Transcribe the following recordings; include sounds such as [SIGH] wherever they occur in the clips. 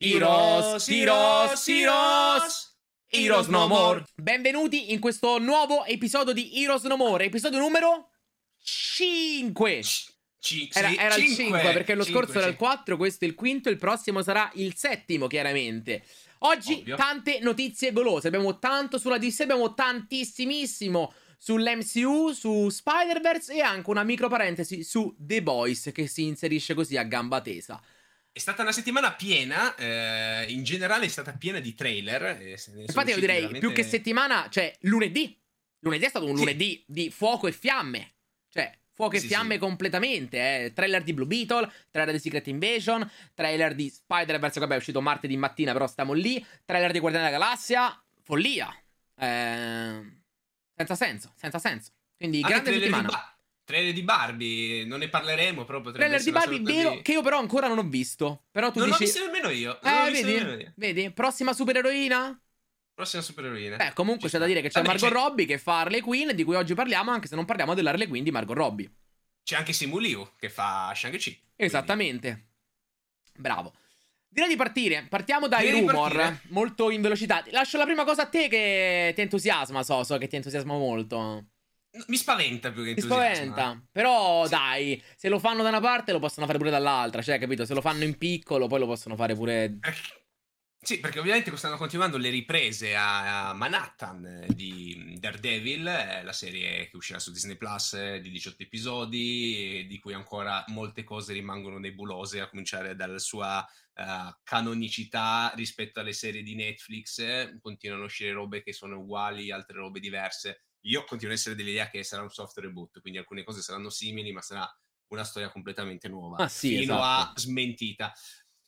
Heroes, Heroes, Heroes, Heroes No More. Benvenuti in questo nuovo episodio di Heroes No More, episodio numero 5. Ci- Era, era il cinque, 5 perché lo cinque, scorso era il sì. 4, questo è il quinto, il prossimo sarà il settimo chiaramente. Oggi Ovvio. tante notizie golose, abbiamo tanto sulla DC, abbiamo tantissimissimo sull'MCU, su Spider-Verse e anche una micro parentesi su The Boys che si inserisce così a gamba tesa. È stata una settimana piena, eh, in generale è stata piena di trailer. e sono Infatti io direi veramente- più che settimana, cioè lunedì. Lunedì è stato un Sì. lunedì di fuoco e fiamme. Cioè, fuoco e Sì, fiamme sì. completamente. Eh. Trailer di Blue Beetle, trailer di Secret Invasion, trailer di Spider-Verse, vabbè è uscito martedì mattina, però stiamo lì. Trailer di Guardiani della Galassia, follia. Eh, senza senso, senza senso. Quindi Anche grande di, settimana. Ba- trailer di Barbie, non ne parleremo, però potrebbe Trailer di Barbie, vero, di- che io però ancora non ho visto. Però tu Non l'ho dici... visto nemmeno io. non l'ho Eh, nemmeno vedi? io. Vedi? Prossima supereroina? Prossima supereroina. Beh, comunque Ci c'è da dire che c'è Vabbè, Margot Robbie che fa Harley Quinn, di cui oggi parliamo, anche se non parliamo dell'Harley Quinn di Margot Robbie. C'è anche Simu Liu che fa Shang-Chi. Esattamente. Bravo. Direi di partire. Partiamo dai Direi di rumor, partire. molto in velocità. Lascio la prima cosa a te che ti entusiasma, so, so che ti entusiasma molto. Mi spaventa più che entusiasma. spaventa. Però Sì. dai, se lo fanno da una parte lo possono fare pure dall'altra, cioè, capito? Se lo fanno in piccolo, poi lo possono fare pure Perché- Sì, perché ovviamente stanno continuando le riprese a Manhattan eh, di Daredevil, eh, la serie che uscirà su Disney Plus eh, di 18 episodi, di cui ancora molte cose rimangono nebulose, a cominciare dalla sua eh, canonicità rispetto alle serie di Netflix. eh, Continuano a uscire robe che sono uguali, altre robe diverse. Io continuo ad essere dell'idea che sarà un soft reboot, quindi alcune cose saranno simili, ma sarà una storia completamente nuova. Ah, sì, fino esatto. a smentita.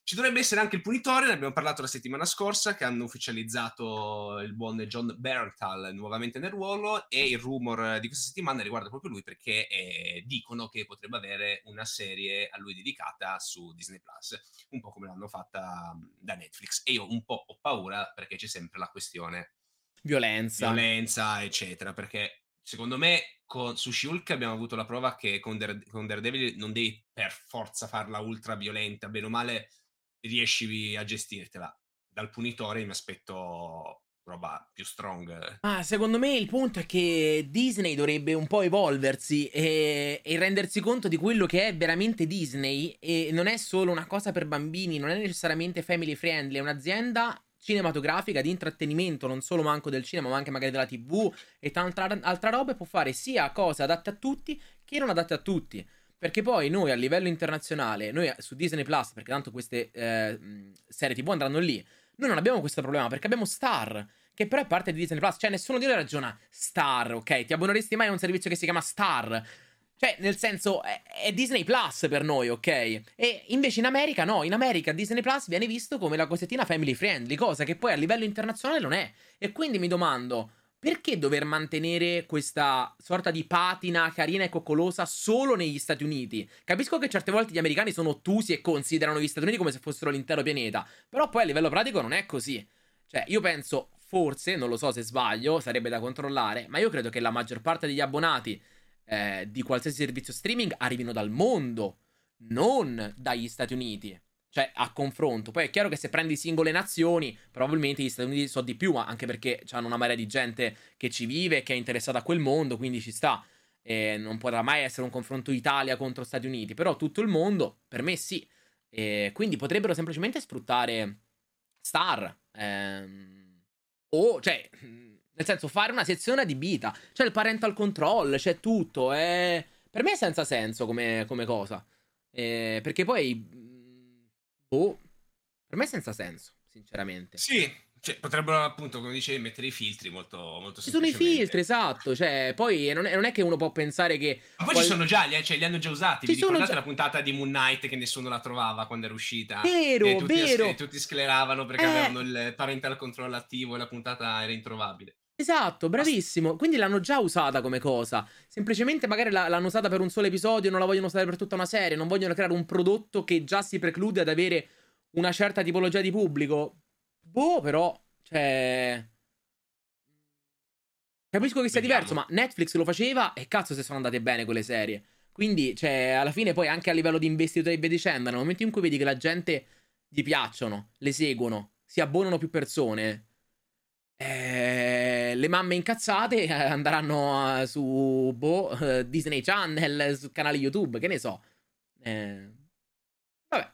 Ci dovrebbe essere anche il punitore, ne abbiamo parlato la settimana scorsa, che hanno ufficializzato il buon John Berntal nuovamente nel ruolo e il rumor di questa settimana riguarda proprio lui perché eh, dicono che potrebbe avere una serie a lui dedicata su Disney Plus, un po' come l'hanno fatta mh, da Netflix. E io un po' ho paura perché c'è sempre la questione violenza. violenza, eccetera, perché secondo me con, su Shulk abbiamo avuto la prova che con, Dare- con Daredevil non devi per forza farla ultra violenta, bene o male riesci a gestirtela. Dal punitore mi aspetto roba più strong. Ah, secondo me il punto è che Disney dovrebbe un po' evolversi e, e rendersi conto di quello che è veramente Disney e non è solo una cosa per bambini, non è necessariamente family friendly, è un'azienda cinematografica di intrattenimento, non solo manco del cinema, ma anche magari della TV e tanta altra roba può fare sia cose adatte a tutti che non adatte a tutti. Perché poi noi a livello internazionale, noi su Disney Plus, perché tanto queste eh, serie TV andranno lì, noi non abbiamo questo problema perché abbiamo Star, che però è parte di Disney Plus. Cioè, nessuno di noi ragiona Star, ok? Ti abboneresti mai a un servizio che si chiama Star? Cioè, nel senso, è, è Disney Plus per noi, ok? E invece in America no, in America Disney Plus viene visto come la cosettina family friendly, cosa che poi a livello internazionale non è. E quindi mi domando, perché dover mantenere questa sorta di patina carina e coccolosa solo negli Stati Uniti? Capisco che certe volte gli americani sono ottusi e considerano gli Stati Uniti come se fossero l'intero pianeta, però poi a livello pratico non è così. Cioè, io penso, forse, non lo so se sbaglio, sarebbe da controllare, ma io credo che la maggior parte degli abbonati eh, di qualsiasi servizio streaming arrivino dal mondo, non dagli Stati Uniti. Cioè, a confronto. Poi è chiaro che se prendi singole nazioni, probabilmente gli Stati Uniti so di più, ma anche perché hanno una marea di gente che ci vive, che è interessata a quel mondo, quindi ci sta. E non potrà mai essere un confronto Italia contro Stati Uniti, però tutto il mondo, per me sì. E quindi potrebbero semplicemente sfruttare Star. ehm, o, cioè, nel senso, fare una sezione adibita. C'è il parental control, c'è tutto. è- Per me è senza senso come, come cosa. Eh, perché poi... mh, Boh. Per me è senza senso, sinceramente. Sì, cioè, potrebbero appunto, come dicevi, mettere i filtri molto, molto Ci sono i filtri, esatto. Cioè, poi non è, non è che uno può pensare che. Ma poi qual- ci sono già, li, cioè, li hanno già usati. Ci Vi sono ricordate già- la puntata di Moon Knight che nessuno la trovava quando era uscita? Vero, e tutti, vero. e tutti scleravano perché Eh. avevano il parental control attivo e la puntata era introvabile. Esatto, bravissimo. Quindi l'hanno già usata come cosa. Semplicemente magari la- l'hanno usata per un solo episodio, non la vogliono usare per tutta una serie, non vogliono creare un prodotto che già si preclude ad avere una certa tipologia di pubblico. Boh, però, cioè... Capisco che sia Vediamo. diverso, ma Netflix lo faceva e cazzo se sono andate bene quelle serie. Quindi, cioè, alla fine poi anche a livello di investitori e via dicendo, nel momento in cui vedi che la gente gli piacciono, le seguono, si abbonano più persone, eh, le mamme incazzate eh, andranno su boh, Disney Channel, su canali YouTube, che ne so. Eh, vabbè.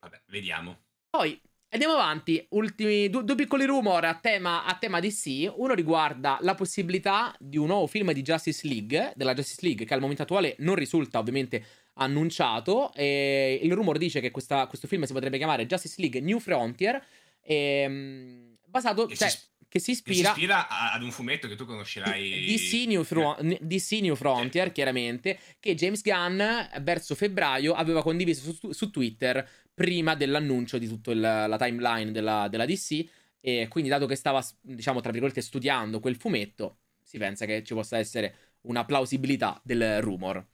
Vabbè, vediamo. Poi andiamo avanti. Ultimi due, due piccoli rumor a tema, a tema DC. Uno riguarda la possibilità di un nuovo film di Justice League, della Justice League, che al momento attuale non risulta ovviamente annunciato. E il rumor dice che questa, questo film si potrebbe chiamare Justice League New Frontier. E, ehm, basato. Cioè, si che si ispira, che si ispira ad un fumetto che tu conoscerai DC New, Fro- DC New Frontier, chiaramente, che James Gunn verso febbraio aveva condiviso su, su Twitter prima dell'annuncio di tutta la timeline della, della, DC. E quindi, dato che stava, diciamo, tra virgolette, studiando quel fumetto, si pensa che ci possa essere una plausibilità del rumor.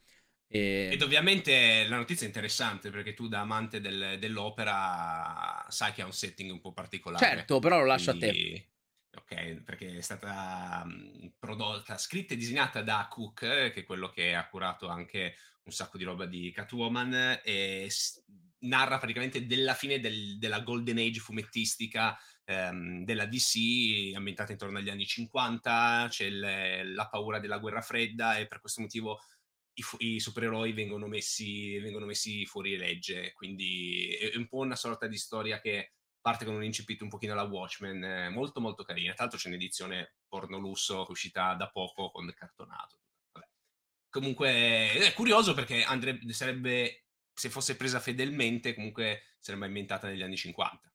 E... Ed ovviamente la notizia è interessante perché tu da amante del, dell'opera sai che ha un setting un po' particolare. Certo, però lo lascio quindi... a te. Ok, perché è stata mhmm, prodotta, scritta e disegnata da Cook, che è quello che ha curato anche un sacco di roba di Catwoman, e s- narra praticamente della fine del- della golden age fumettistica ehm, della DC, ambientata intorno agli anni 50, c'è il- la paura della guerra fredda e per questo motivo i, fu- i supereroi vengono messi, vengono messi fuori legge, quindi è un po' una sorta di storia che parte con un incipit un pochino alla Watchmen, eh, molto molto carina. Tra l'altro c'è un'edizione porno lusso che è uscita da poco con cartonato. Vabbè. Comunque è curioso perché andrebbe, sarebbe, se fosse presa fedelmente, comunque sarebbe inventata negli anni 50.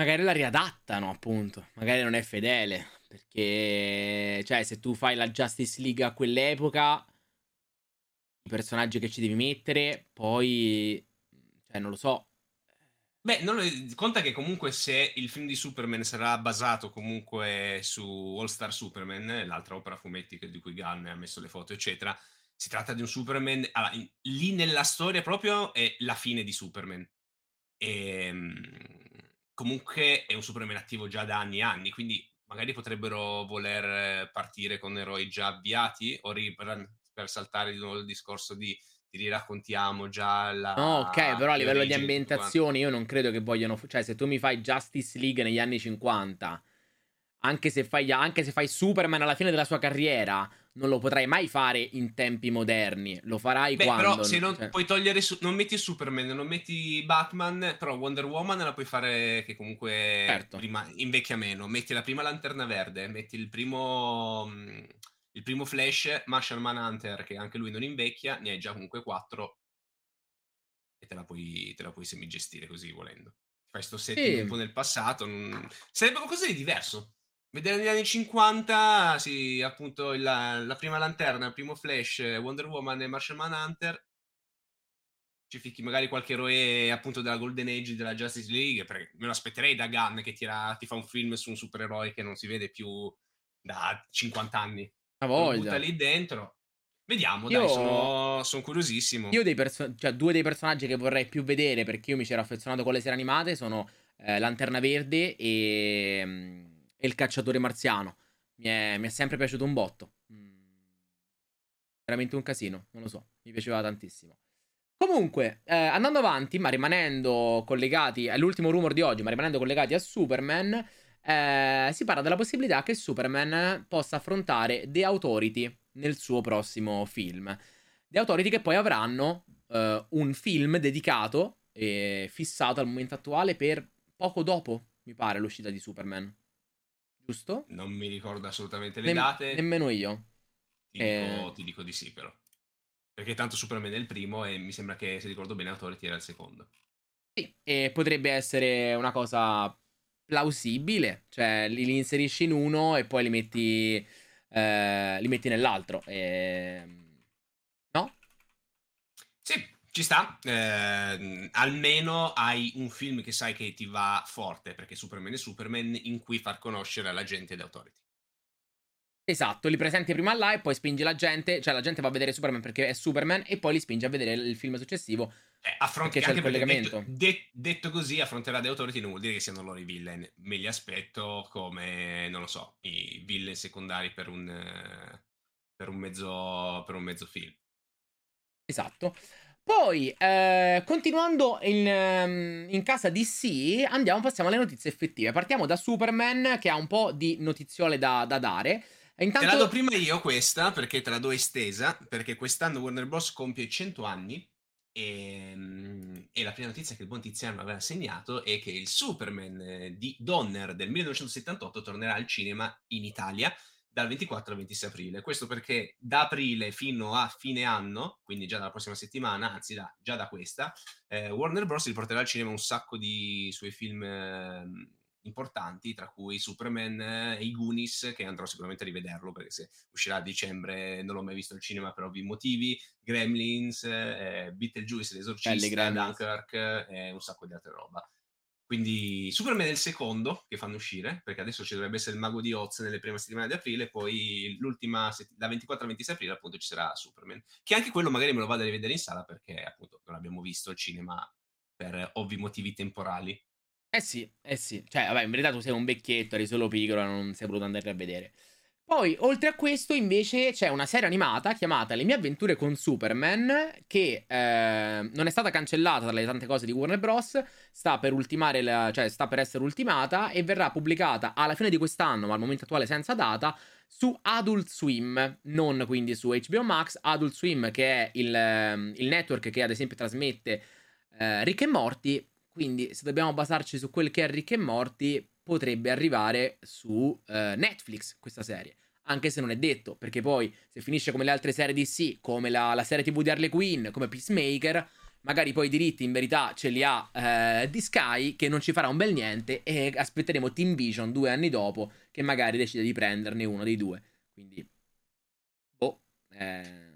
Magari la riadattano, appunto. Magari non è fedele. Perché, cioè, se tu fai la Justice League a quell'epoca, i personaggi che ci devi mettere, poi, cioè, non lo so, Beh, non, conta che comunque se il film di Superman sarà basato comunque su All Star Superman, l'altra opera fumettica di cui Gunn ha messo le foto, eccetera, si tratta di un Superman. Allora, in, lì nella storia proprio è la fine di Superman. E, ehm, comunque è un Superman attivo già da anni e anni, quindi magari potrebbero voler partire con eroi già avviati o ri- per saltare di nuovo il discorso di ti riraccontiamo già la... No, ok, però a livello di ambientazione io non credo che vogliano... Cioè, se tu mi fai Justice League negli anni 50, anche se fai, anche se fai Superman alla fine della sua carriera, non lo potrai mai fare in tempi moderni. Lo farai Beh, quando... però se non cioè... puoi togliere... Su... Non metti Superman, non metti Batman, però Wonder Woman la puoi fare che comunque certo. prima invecchia meno. Metti la prima Lanterna Verde, metti il primo... Il primo Flash, Marshall Manhunter, che anche lui non invecchia, ne hai già comunque 4 e te la puoi, te la puoi semigestire così volendo. Fai sto setting sì. un po' nel passato, non... sarebbe qualcosa di diverso. Vedere negli anni 50, sì, appunto la, la prima lanterna, il primo Flash, Wonder Woman e Marshall Manhunter, ci ficchi magari qualche eroe appunto della Golden Age della Justice League, perché me lo aspetterei da Gunn che tira, ti fa un film su un supereroe che non si vede più da 50 anni. Una voglia. butta lì dentro. Vediamo, io, dai, sono, sono curiosissimo. Io dei perso- cioè, due dei personaggi che vorrei più vedere perché io mi c'ero affezionato con le serie animate sono eh, Lanterna Verde e, mm, e, il cacciatore marziano. Mi è, mi è sempre piaciuto un botto. Mm. Veramente un casino, non lo so, mi piaceva tantissimo. Comunque, eh, andando avanti, ma rimanendo collegati all'ultimo rumor di oggi, ma rimanendo collegati a Superman, eh, si parla della possibilità che Superman possa affrontare The Authority nel suo prossimo film. The Authority che poi avranno eh, un film dedicato e fissato al momento attuale per poco dopo, mi pare, l'uscita di Superman. Giusto? Non mi ricordo assolutamente le ne- date. Nemmeno io. Ti, eh... dico, ti dico di sì, però. Perché tanto Superman è il primo e mi sembra che, se ricordo bene, Authority era il secondo. Sì, e potrebbe essere una cosa plausibile, cioè li, li, inserisci in uno e poi li metti, eh, li metti nell'altro. E... No? Sì, ci sta. Eh, almeno hai un film che sai che ti va forte, perché Superman è Superman, in cui far conoscere la gente di Authority. Esatto, li presenti prima là e poi spingi la gente, cioè la gente va a vedere Superman perché è Superman e poi li spingi a vedere il film successivo eh, affronti, c'è il collegamento. Detto, de, detto, così, affronterà The Authority non vuol dire che siano loro i villain. Me li aspetto come, non lo so, i villain secondari per un, per un, mezzo, per un mezzo film. Esatto. Poi, eh, continuando in, ehm, in, casa DC, andiamo, passiamo alle notizie effettive. Partiamo da Superman, che ha un po' di notiziole da, da dare. Intanto... Te la do prima io questa, perché te la do estesa, perché quest'anno Warner Bros. compie 100 anni e, ehm, e, la prima notizia che il buon Tiziano aveva segnato è che il Superman eh, di Donner del 1978 tornerà al cinema in Italia dal 24 al 26 aprile. Questo perché da aprile fino a fine anno, quindi già dalla prossima settimana, anzi da, già da questa, eh, Warner Bros. riporterà al cinema un sacco di suoi film eh, importanti, tra cui Superman e i Goonies, che andrò sicuramente a rivederlo perché se uscirà a dicembre non l'ho mai visto al cinema per ovvi motivi, Gremlins, eh, Beetlejuice, L'Esorcista, Dunkirk e un sacco di altre roba. Quindi Superman è il secondo che fanno uscire, perché adesso ci dovrebbe essere il Mago di Oz nelle prime settimane di aprile, poi l'ultima, da 24 al 26 aprile appunto ci sarà Superman, che anche quello magari me lo vado a rivedere in sala perché appunto non abbiamo visto il cinema per ovvi motivi temporali. Eh sì, eh sì, cioè vabbè in verità tu sei un vecchietto, eri solo piccolo, non sei voluto andare a vedere. Poi, oltre a questo, invece, c'è una serie animata chiamata Le mie avventure con Superman, che eh, non è stata cancellata tra le tante cose di Warner Bros. Sta per ultimare, la, cioè sta per essere ultimata e verrà pubblicata alla fine di quest'anno, ma al momento attuale senza data, su Adult Swim, non quindi su HBO Max. Adult Swim, che è il, ehm, il network che ad esempio trasmette eh, Rick e Morty. Quindi, se dobbiamo basarci su quel che è Rick e Morty, potrebbe arrivare su eh, Netflix questa serie. Anche se non è detto, perché poi se finisce come le altre serie DC, come la, la serie TV di Harley Quinn, come Peacemaker, magari poi i diritti in verità ce li ha eh, di Sky, che non ci farà un bel niente, e aspetteremo Team Vision due anni dopo, che magari decide di prenderne uno dei due. Quindi, boh. Eh...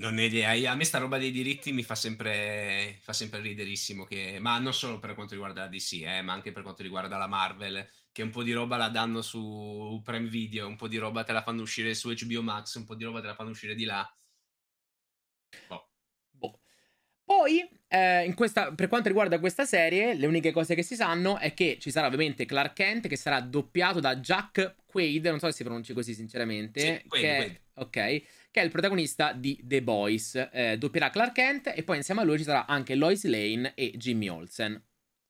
Non ho idea, a me sta roba dei diritti mi fa sempre, fa sempre riderissimo, che... ma non solo per quanto riguarda la DC, eh, ma anche per quanto riguarda la Marvel che un po' di roba la danno su Prime Video, un po' di roba te la fanno uscire su HBO Max, un po' di roba te la fanno uscire di là. Boh. Boh. Poi, eh, questa, per quanto riguarda questa serie, le uniche cose che si sanno è che ci sarà ovviamente Clark Kent, che sarà doppiato da Jack Quaid, non so se si pronunci così sinceramente, sì, Quaid, che, Quaid. ok, che è il protagonista di The Boys. Eh, doppierà Clark Kent e poi insieme a lui ci sarà anche Lois Lane e Jimmy Olsen.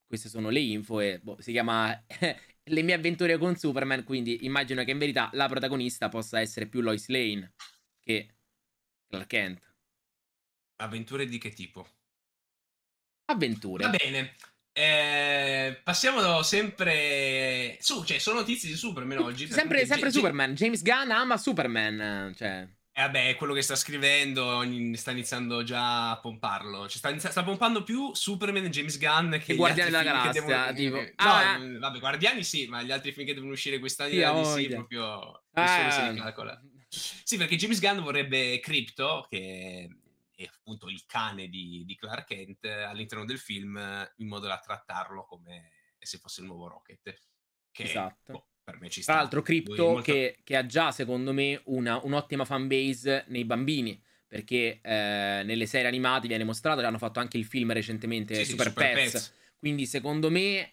Queste sono le info e boh, si chiama [LAUGHS] le mie avventure con Superman, quindi immagino che in verità la protagonista possa essere più Lois Lane che Clark Kent. Avventure di che tipo? Avventure. Va bene. Eh, passiamo sempre su, cioè sono notizie di Superman oggi. Sempre, sempre G- Superman. James Gunn ama Superman, cioè eh vabbè, quello che sta scrivendo sta iniziando già a pomparlo. Cioè, sta, inizi- sta pompando più Superman e James Gunn che, che Guardiani della Galassia. Devono... Tipo... No, ah, eh. vabbè, Guardiani sì, ma gli altri film che devono uscire quest'anno sì, oh, sì, proprio ah, se calcola. Sì, perché James Gunn vorrebbe Crypto, che è appunto il cane di, di Clark Kent, all'interno del film, in modo da trattarlo come se fosse il nuovo Rocket. Che, esatto. Boh, per me ci sta. Tra l'altro, Crypto molto... che, che, ha già, secondo me, una, un'ottima fanbase nei bambini. Perché eh, nelle serie animate viene mostrato, hanno fatto anche il film recentemente sì, Super, sì, Super Pets. Pets. Quindi, secondo me,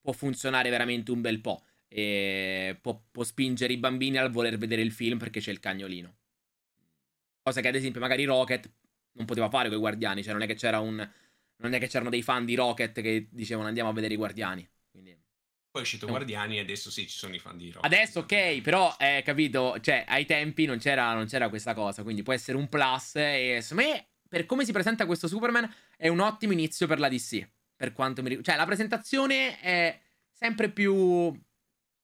può funzionare veramente un bel po'. E può, può spingere i bambini al voler vedere il film perché c'è il cagnolino. Cosa che, ad esempio, magari Rocket non poteva fare con i guardiani. Cioè, non è che c'era un. Non è che c'erano dei fan di Rocket che dicevano andiamo a vedere i guardiani. Quindi. Poi è uscito no. Guardiani e adesso sì, ci sono i fan di Rock. Adesso ok, però eh, capito, cioè ai tempi non c'era, non c'era questa cosa, quindi può essere un plus e secondo me per come si presenta questo Superman è un ottimo inizio per la DC, per quanto mi riguarda. Cioè la presentazione è sempre più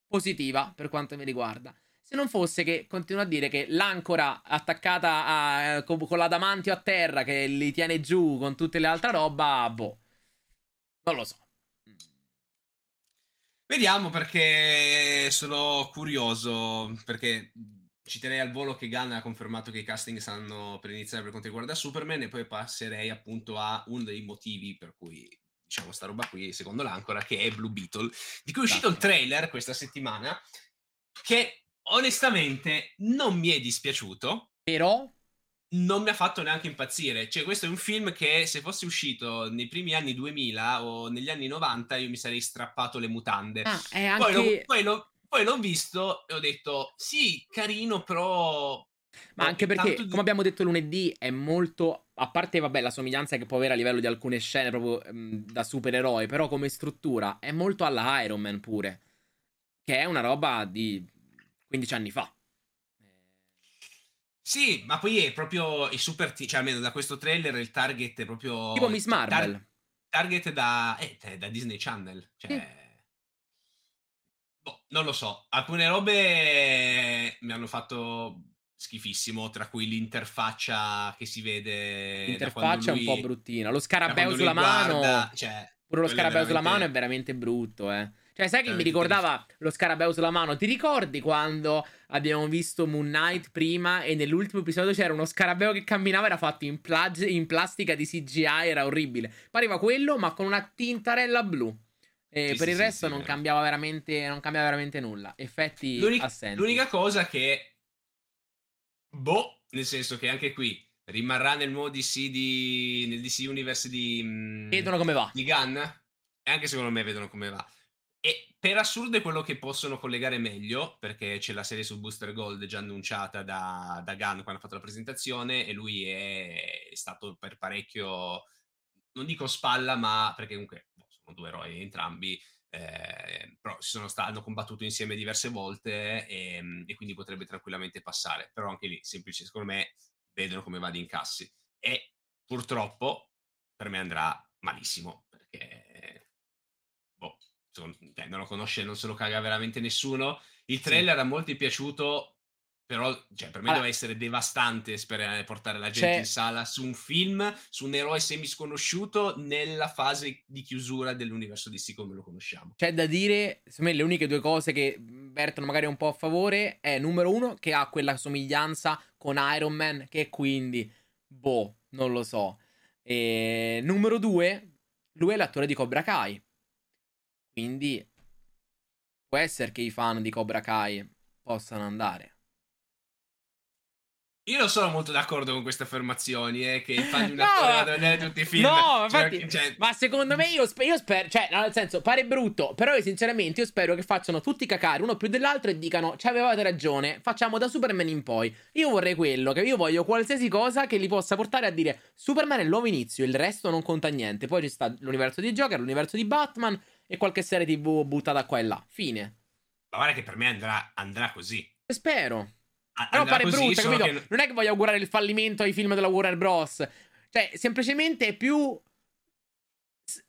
positiva per quanto mi riguarda. Se non fosse che continuo a dire che l'ancora attaccata a, con, con l'adamantio a terra che li tiene giù con tutte le altre roba, boh. Non lo so. Vediamo perché sono curioso, perché ci terrei al volo che Gunn ha confermato che i casting stanno per iniziare per quanto riguarda Superman e poi passerei appunto a uno dei motivi per cui diciamo sta roba qui, secondo l'ancora, che è Blue Beetle, di cui è uscito il trailer questa settimana, che onestamente non mi è dispiaciuto. Però non mi ha fatto neanche impazzire. Cioè, questo è un film che se fosse uscito nei primi anni 2000 o negli anni 90 io mi sarei strappato le mutande. Ah, anche... poi, l'ho, poi, l'ho, poi, l'ho, visto e ho detto, sì, carino, però... Ma anche perché, di... come abbiamo detto lunedì, è molto a parte, vabbè, la somiglianza che può avere a livello di alcune scene proprio um, da supereroi, però come struttura è molto alla Iron Man pure, che è una roba di 15 anni fa. Sì, ma poi è proprio i super, t- cioè almeno da questo trailer il target è proprio... Tipo Miss Marvel. Tar- target da, eh, da Disney Channel, cioè... Sì. Boh, non lo so, alcune robe mi hanno fatto schifissimo, tra cui l'interfaccia che si vede. L'interfaccia lui, è un po' bruttina. Lo scarabeo sulla guarda, mano. Cioè, pure lo scarabeo veramente... sulla mano è veramente brutto, eh. Cioè, sai che mi ricordava lo scarabeo sulla mano? Ti ricordi quando abbiamo visto Moon Knight prima e nell'ultimo episodio c'era uno scarabeo che camminava, era fatto in, plag- in plastica di CGI, era orribile. Pareva quello, ma con una tintarella blu. E sì, per sì, il resto sì, non, cambiava veramente, non cambiava veramente nulla. Effetti L'unica, assenti. L'unica cosa che Boh, nel senso che anche qui rimarrà nel nuovo DC di, nel DC Universe di mm, vedono come va di Gunn e anche secondo me vedono come va e per assurdo è quello che possono collegare meglio perché c'è la serie su Booster Gold già annunciata da, da Gunn quando ha fatto la presentazione e lui è, stato per parecchio non dico spalla ma perché comunque boh, sono due eroi entrambi eh, però si sono st- hanno combattuto insieme diverse volte e, ehm, e, quindi potrebbe tranquillamente passare. Però anche lì, semplice, secondo me, vedono come va di incassi. E purtroppo per me andrà malissimo perché secondo, eh, non lo conosce, non se lo caga veramente nessuno. Il trailer sì. a molti è piaciuto, però, cioè, per me allora, deve essere devastante sperare, portare la gente in sala su un film, su un eroe semisconosciuto nella fase di chiusura dell'universo DC come lo conosciamo. C'è da dire, secondo me, le uniche due cose che vertono magari un po' a favore è numero uno, che ha quella somiglianza con Iron Man, che quindi, boh, non lo so. E numero due, lui è l'attore di Cobra Kai. Quindi può essere che i fan di Cobra Kai possano andare. Io non sono molto d'accordo con queste affermazioni, eh, che i fan di un [LAUGHS] attore no, vadano a vedere tutti i film. No, cioè, infatti, cioè... ma secondo me io, sper- io spero, cioè, nel senso, pare brutto, però io sinceramente io spero che facciano tutti cacare uno più dell'altro e dicano, ci avevate ragione, facciamo da Superman in poi. Io vorrei quello, che io voglio qualsiasi cosa che li possa portare a dire, Superman è il nuovo inizio, il resto non conta niente. Poi ci sta l'universo di Joker, l'universo di Batman e qualche serie tv buttata qua e là. Fine. Ma guarda che per me andrà, andrà così. Spero. Però pare brutta, capito? Che... Non è che voglio augurare il fallimento ai film della Warner Bros. Cioè, semplicemente è più.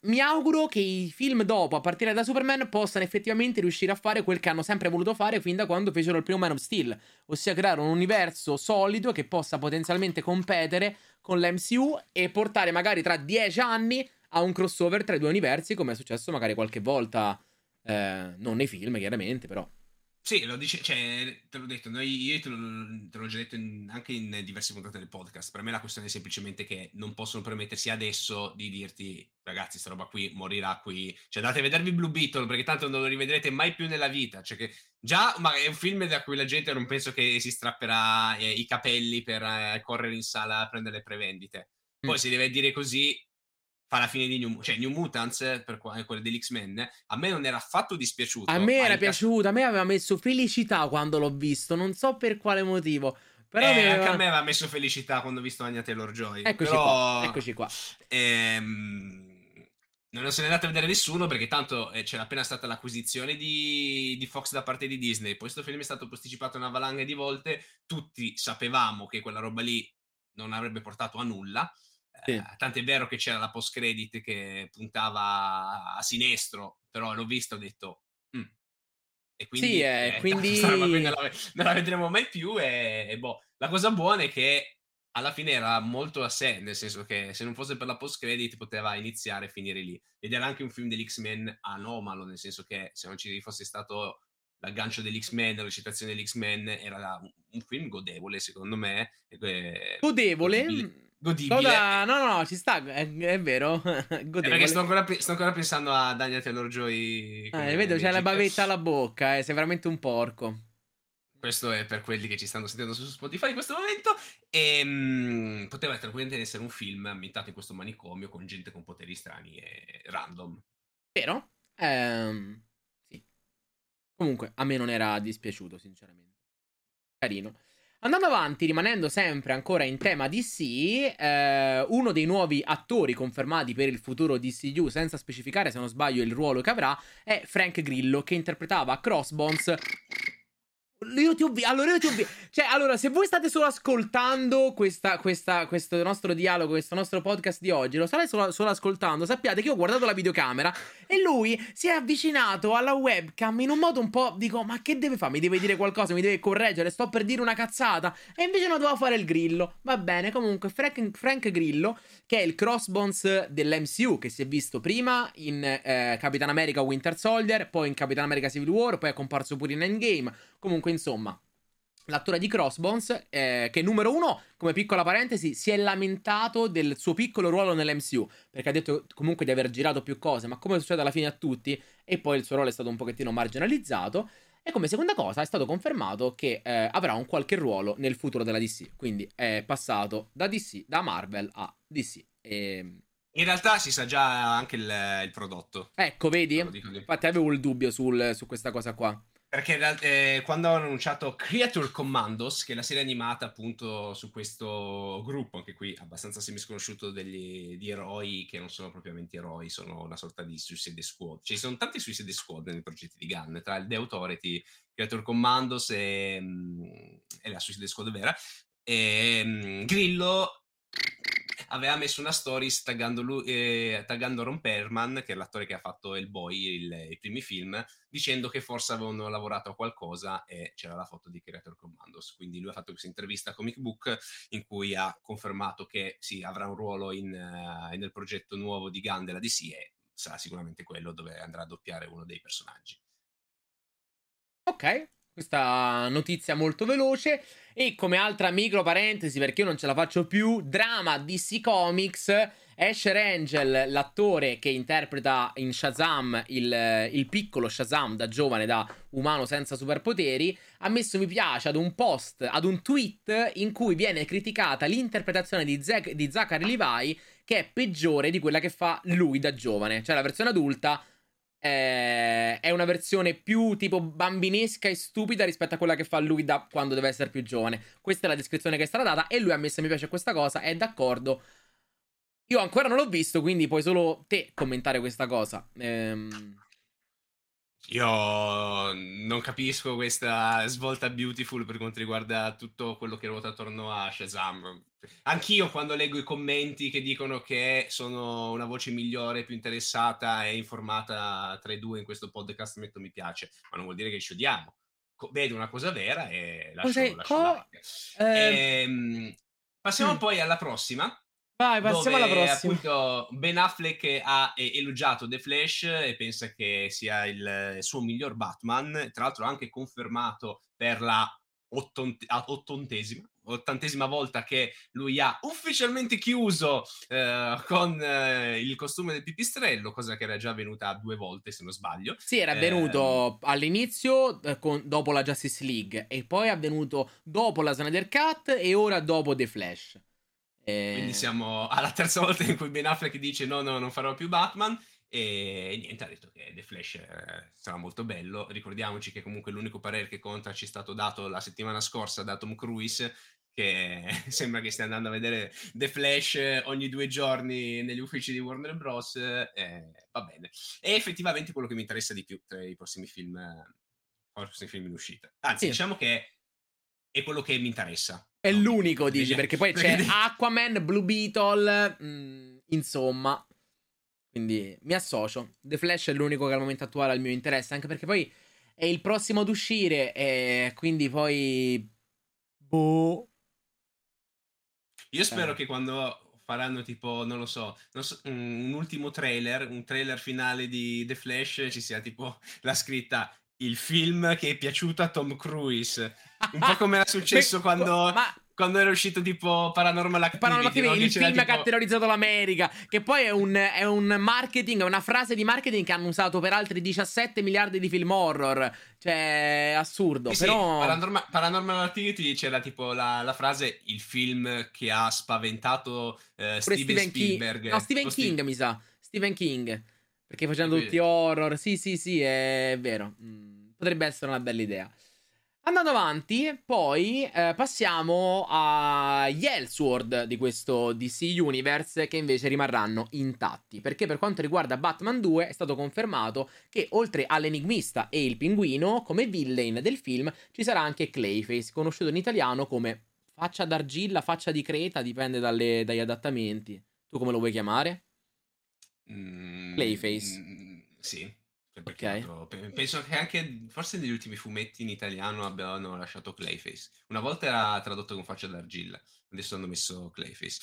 Mi auguro che i film dopo, a partire da Superman, possano effettivamente riuscire a fare quel che hanno sempre voluto fare fin da quando fecero il primo Man of Steel, ossia creare un universo solido che possa potenzialmente competere con l'MCU e portare magari tra dieci anni a un crossover tra i due universi, come è successo magari qualche volta, eh, non nei film chiaramente, però. Sì, lo dice, cioè, te l'ho detto, noi, io te, lo, te l'ho già detto in, anche in diverse puntate del podcast. Per me la questione è semplicemente che non possono permettersi adesso di dirti, ragazzi, sta roba qui morirà qui. Cioè, andate a vedervi Blue Beetle perché tanto non lo rivedrete mai più nella vita. Cioè, che già ma è un film da cui la gente non penso che si strapperà eh, i capelli per eh, correre in sala a prendere le prevendite. Poi mm. si deve dire così, fa la fine di New, cioè New Mutants per quelle dell'X-Men a me non era affatto dispiaciuto a me era piaciuto a me aveva messo felicità quando l'ho visto non so per quale motivo però eh, aveva... anche a me aveva messo felicità quando ho visto Anya Taylor-Joy eccoci però... qua eccoci qua. ehm... non se n'è andato a vedere nessuno perché tanto eh, c'era appena stata l'acquisizione di, di Fox da parte di Disney poi questo film è stato posticipato una valanga di volte tutti sapevamo che quella roba lì non avrebbe portato a nulla sì. Eh, tant'è vero che c'era la post credit che puntava a sinistro, però l'ho visto e ho detto... Mm. E quindi, sì, eh, eh, [LAUGHS] quindi... non, la, non, la, vedremo mai più e, e boh. La cosa buona è che alla fine era molto a sé, nel senso che se non fosse per la post credit poteva iniziare e finire lì. Ed era anche un film dell'X-Men anomalo, nel senso che se non ci fosse stato l'aggancio dell'X-Men, la recitazione dell'X-Men, era un, un film godevole secondo me. Godevole? Godibile. Da... No, no, ci sta, è, è vero. [LAUGHS] perché sto ancora, sto ancora, pensando a Daniel Taylor Joy. Eh, vedo, c'è la bavetta alla bocca, eh, sei veramente un porco. Questo è per quelli che ci stanno sentendo su Spotify in questo momento. E ehm, mh, poteva tranquillamente essere un film ambientato in questo manicomio con gente con poteri strani e random. Vero? Ehm, sì. Comunque, a me non era dispiaciuto, sinceramente. Carino. Andando avanti, rimanendo sempre ancora in tema DC, eh, uno dei nuovi attori confermati per il futuro DCU, senza specificare se non sbaglio il ruolo che avrà, è Frank Grillo, che interpretava Crossbones YouTube, allora YouTube, cioè, allora, se voi state solo ascoltando questa, questa, questo nostro dialogo, questo nostro podcast di oggi, lo state solo, solo, ascoltando, sappiate che io ho guardato la videocamera e lui si è avvicinato alla webcam in un modo un po', dico, ma che deve fare? Mi deve dire qualcosa, mi deve correggere, sto per dire una cazzata. E invece non doveva fare il grillo. Va bene, comunque, Frank, Frank Grillo, che è il crossbones dell'MCU, che si è visto prima in eh, Capitan America Winter Soldier, poi in Capitan America Civil War, poi è comparso pure in Endgame. Comunque, insomma, l'attore di Crossbones, eh, che numero uno, come piccola parentesi, si è lamentato del suo piccolo ruolo nell'MCU, perché ha detto comunque di aver girato più cose, ma come succede alla fine a tutti, e poi il suo ruolo è stato un pochettino marginalizzato. E come seconda cosa è stato confermato che eh, avrà un qualche ruolo nel futuro della DC, quindi è passato da DC, da Marvel a DC. E... In realtà si sa già anche il, il prodotto. Ecco, vedi? Infatti avevo il dubbio sul, su questa cosa qua. Perché eh, quando hanno annunciato Creature Commandos, che è la serie animata appunto su questo gruppo, anche qui abbastanza semisconosciuto degli, di eroi che non sono propriamente eroi, sono una sorta di Suicide Squad. Ci sono tanti Suicide Squad nei progetti di Gunn, tra il The Authority, Creature Commandos e, mm, e la Suicide Squad vera. E, um, Grillo aveva messo una stories taggando, lui, eh, taggando Ron Perlman, che è l'attore che ha fatto il boy, il, i primi film, dicendo che forse avevano lavorato a qualcosa e c'era la foto di Creator Commandos. Quindi lui ha fatto questa intervista a Comic Book in cui ha confermato che sì, avrà un ruolo in, uh, nel progetto nuovo di Gunn della DC e sarà sicuramente quello dove andrà a doppiare uno dei personaggi. Ok, questa notizia molto veloce. E come altra micro parentesi, perché io non ce la faccio più, drama DC Comics. Asher Angel, l'attore che interpreta in Shazam il, il, piccolo Shazam da giovane, da umano senza superpoteri, ha messo mi piace ad un post, ad un tweet in cui viene criticata l'interpretazione di, Zac- di Zachary Levi che è peggiore di quella che fa lui da giovane. Cioè la versione adulta eh, è una versione più tipo bambinesca e stupida rispetto a quella che fa lui da quando deve essere più giovane. Questa è la descrizione che è stata data e lui ha messo mi piace questa cosa, è d'accordo. Io ancora non l'ho visto, quindi puoi solo te commentare questa cosa. Ehm... Io non capisco questa svolta beautiful per quanto riguarda tutto quello che ruota attorno a Shazam. Anch'io quando leggo i commenti che dicono che sono una voce migliore, più interessata e informata tra i due in questo podcast metto mi piace, ma non vuol dire che ci odiamo. Co- vedo una cosa vera e lascio, lascio co- eh... ehm, Passiamo mm. poi alla prossima, Vai, passiamo alla prossima. Appunto, Ben Affleck ha elogiato The Flash e pensa che sia il suo miglior Batman. Tra l'altro, ha anche confermato per la ottantesima, ottantesima volta che lui ha ufficialmente chiuso eh, con eh, il costume del pipistrello, cosa che era già avvenuta due volte, se non sbaglio. Sì, era avvenuto eh, all'inizio, eh, con, dopo la Justice League, e poi è avvenuto dopo la Snyder Cut e ora dopo The Flash. E... Quindi siamo alla terza volta in cui Ben Affleck dice no, no, non farò più Batman. E niente, ha detto che The Flash eh, sarà molto bello. Ricordiamoci che comunque l'unico parere che conta ci è stato dato la settimana scorsa da Tom Cruise, che [LAUGHS] sembra che stia andando a vedere The Flash ogni due giorni negli uffici di Warner Bros. Eh, va bene. E effettivamente quello che mi interessa di più tra i prossimi film, i prossimi film in uscita. Anzi, sì. diciamo che è quello che mi interessa. È l'unico, dici, perché poi [LAUGHS] c'è Aquaman, Blue Beetle, mh, mm, insomma. Quindi mi associo. The Flash è l'unico che al momento attuale ha il mio interesse, anche perché poi è il prossimo ad uscire e quindi poi... Boh. Io spero eh. che quando faranno tipo, non lo so, non so, un ultimo trailer, un trailer finale di The Flash, ci sia tipo [LAUGHS] la scritta il film che è piaciuto a Tom Cruise. Un po' [LAUGHS] come era successo quando, ma... quando era uscito tipo Paranormal Activity. Paranormal Activity no? il film tipo... che ha terrorizzato l'America. Che poi è un, è un, marketing, è una frase di marketing che hanno usato per altri 17 miliardi di film horror. Cioè, assurdo. Sì, però... Sì, Paranormal, Paranormal, Activity c'era tipo la, la, frase il film che ha spaventato uh, Steven, Steven Spielberg. King. No, Stephen King Steve... mi sa. Stephen King. Perché facendo tutti horror. Sì, sì, sì, è vero. Mm, potrebbe essere una bella idea. Andando avanti, poi eh, passiamo agli Elsword di questo DC Universe che invece rimarranno intatti. Perché per quanto riguarda Batman 2 è stato confermato che oltre all'enigmista e il pinguino, come villain del film ci sarà anche Clayface, conosciuto in italiano come faccia d'argilla, faccia di creta, dipende dalle, dagli adattamenti. Tu come lo vuoi chiamare? Mm, Clayface. mm, sì. Ok. altro- pe- penso che anche forse negli ultimi fumetti in italiano abbiano lasciato Clayface. Una volta era tradotto con faccia d'argilla, adesso hanno messo Clayface.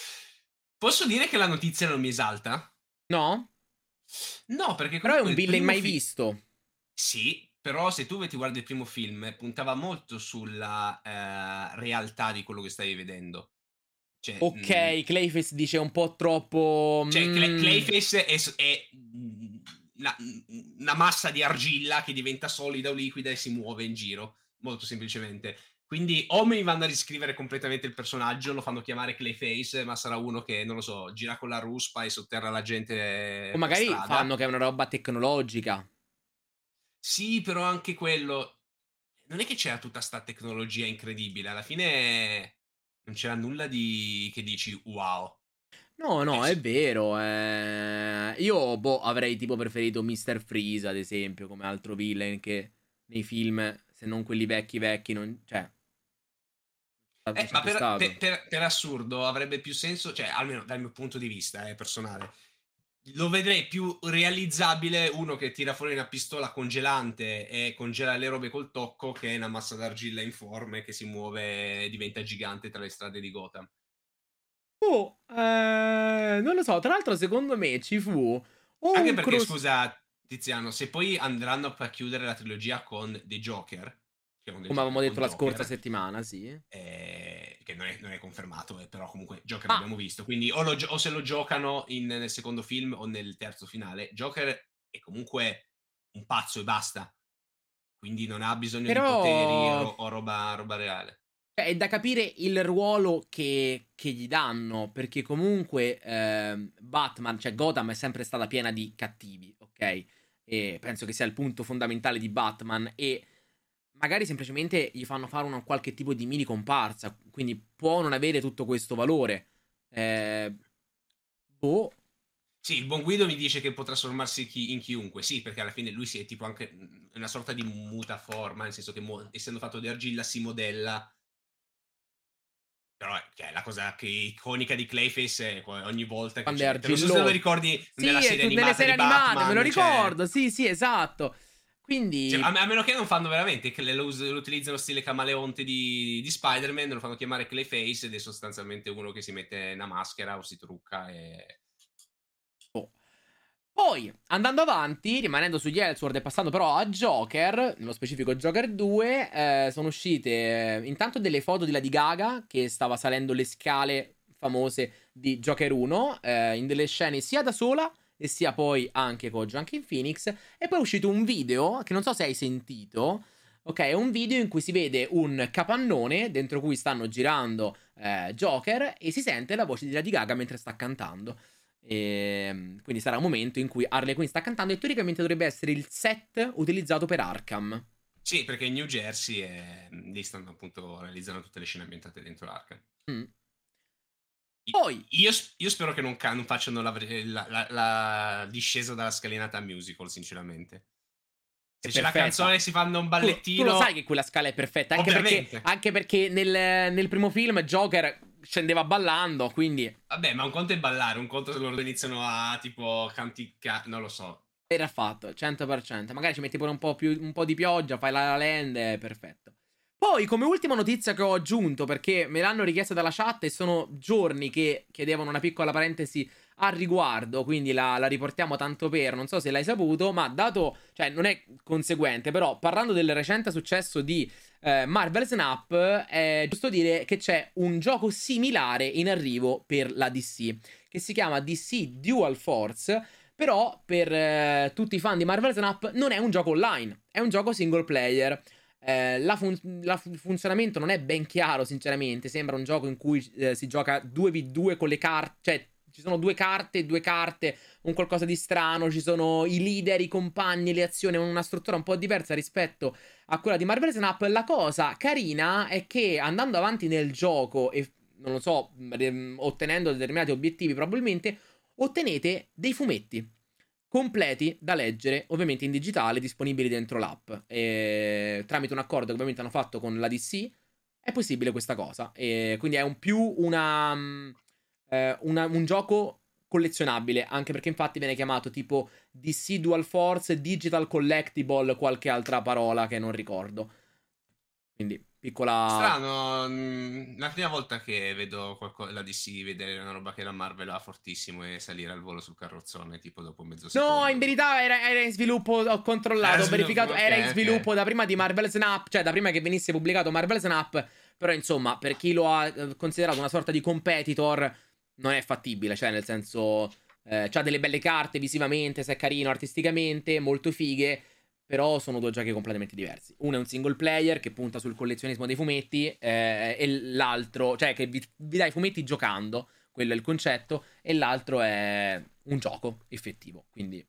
Posso dire che la notizia non mi esalta? No? No, perché Però è un il villain mai fi- visto. Sì, però se tu ti guardi il primo film, puntava molto sulla eh, realtà di quello che stavi vedendo. Cioè, Ok, mm, Clayface dice un po' troppo... Cioè, Cla- mm, Clayface è, è una, una massa di argilla che diventa solida o liquida e si muove in giro, molto semplicemente. Quindi o mi vanno a riscrivere completamente il personaggio, lo fanno chiamare Clayface, ma sarà uno che, non lo so, gira con la ruspa e sotterra la gente. O magari strada. fanno che è una roba tecnologica. Sì, però anche quello. Non è che c'era tutta sta tecnologia incredibile. Alla fine non c'era nulla di che dici wow. No, no, Eh, è vero. eh. Io, boh, avrei tipo preferito Mr. Freeze, ad esempio, come altro villain che nei film, se non quelli vecchi vecchi, non... Cioè... Eh, ma per, per- per- per assurdo avrebbe più senso, cioè almeno dal mio punto di vista eh, personale, lo vedrei più realizzabile uno che tira fuori una pistola congelante e congela le robe col tocco che una massa d'argilla informe che si muove e diventa gigante tra le strade di Gotham. Oh, eh, non lo so, tra l'altro secondo me ci fu... Anche perché, cross- scusa Tiziano, se poi andranno a chiudere la trilogia con The Joker, Come avevamo detto la scorsa Joker, settimana, sì. eh, che non è, non è confermato, eh, però comunque Joker Ah. l'abbiamo visto. Quindi o, lo o se lo giocano in- nel secondo film o nel terzo finale. Joker è comunque un pazzo e basta. Quindi non ha bisogno Però- di poteri o, o roba, roba reale. Cioè, è da capire il ruolo che, che gli danno, perché comunque ehm, Batman, cioè Gotham è sempre stata piena di cattivi, ok? E penso che sia il punto fondamentale di Batman e magari semplicemente gli fanno fare una qualche tipo di mini comparsa, quindi può non avere tutto questo valore. Eh, boh, Sì, il buon Guido mi dice che potrà trasformarsi chi- in chiunque. Sì, perché alla fine lui si è tipo anche mm, una sorta di mutaforma, nel senso che mo- essendo fatto di argilla si modella. Però cioè, la cosa che iconica di Clayface è ogni volta che Quando è c'è- te lo so te lo ricordi sì, nella serie animata serie di animate, Batman, me lo cioè- ricordo, sì, sì, esatto. Quindi... cioè, a, meno che non fanno veramente che lo, lo utilizzano stile camaleonte di, di Spider-Man, lo fanno chiamare Clayface ed è sostanzialmente uno che si mette una maschera o si trucca e Poi, andando avanti, rimanendo sugli Elseworld e passando però a Joker, nello specifico Joker 2, eh, sono uscite eh, intanto delle foto di Lady Gaga che stava salendo le scale famose di Joker 1, eh, in delle scene sia da sola e sia poi anche con Joaquin Phoenix, e poi è uscito un video che non so se hai sentito, ok, è un video in cui si vede un capannone dentro cui stanno girando eh, Joker e si sente la voce di Lady Gaga mentre sta cantando. E, quindi sarà un momento in cui Harley Quinn sta cantando e teoricamente dovrebbe essere il set utilizzato per Arkham. Sì, perché in New Jersey è... lì stanno appunto realizzando tutte le scene ambientate dentro Arkham. Mm. Poi- Io, io spero che non, non facciano la, la- la- la discesa dalla scalinata musical, sinceramente. Se c'è la perfetta. canzone e si fanno un Tu, ballettino... tu lo sai che quella scala è perfetta, anche perché, Ovviamente. anche perché nel, nel primo film Joker scendeva ballando, quindi Vabbè, ma un conto è ballare, un conto se loro iniziano a tipo canticchiare, non lo so. era fatto, 100%. Magari ci metti pure un po', più, un po' di pioggia, fai la La land, è perfetto. Poi, come ultima notizia che ho aggiunto, perché me l'hanno richiesta dalla chat e sono giorni che chiedevano una piccola parentesi al riguardo, quindi la, la riportiamo tanto per, non so se l'hai saputo, ma dato, cioè non è conseguente, però parlando del recente successo di eh, Marvel Snap, è giusto dire che c'è un gioco similare in arrivo per la DC, che si chiama DC Dual Force, però per eh, tutti i fan di Marvel Snap non è un gioco online, è un gioco single player. Eh, la fun- fu- funzionamento non è ben chiaro, sinceramente. Sembra un gioco in cui eh, si gioca 2v2 con le carte, cioè ci sono due carte, due carte, un qualcosa di strano, ci sono i leader, i compagni, le azioni, una struttura un po' diversa rispetto a quella di Marvel Snap. La cosa carina è che andando avanti nel gioco e non lo so, ottenendo determinati obiettivi probabilmente, ottenete dei fumetti completi da leggere, ovviamente in digitale, disponibili dentro l'app. E, tramite un accordo che ovviamente hanno fatto con la DC, è possibile questa cosa. E, quindi è un più una, mm, eh, una, un gioco collezionabile, anche perché infatti viene chiamato tipo DC Dual Force Digital Collectible, qualche altra parola che non ricordo. Quindi Piccola. Strano, mm, la prima volta che vedo qualcosa, la DC vedere una roba che la Marvel ha fortissimo e salire al volo sul carrozzone, tipo dopo mezzo secondo. No, in verità era, era in sviluppo, ho controllato, ho verificato, okay, era in sviluppo okay. da prima di Marvel Snap, cioè da prima che venisse pubblicato Marvel Snap, però insomma, per chi lo ha eh, considerato una sorta di competitor, non è fattibile, cioè nel senso... Eh, ha delle belle carte visivamente, se è carino artisticamente, molto fighe però sono due giochi completamente diversi. Uno è un single player che punta sul collezionismo dei fumetti, eh, e l'altro, cioè che vi, vi dà i fumetti giocando, quello è il concetto, e l'altro è un gioco effettivo. Quindi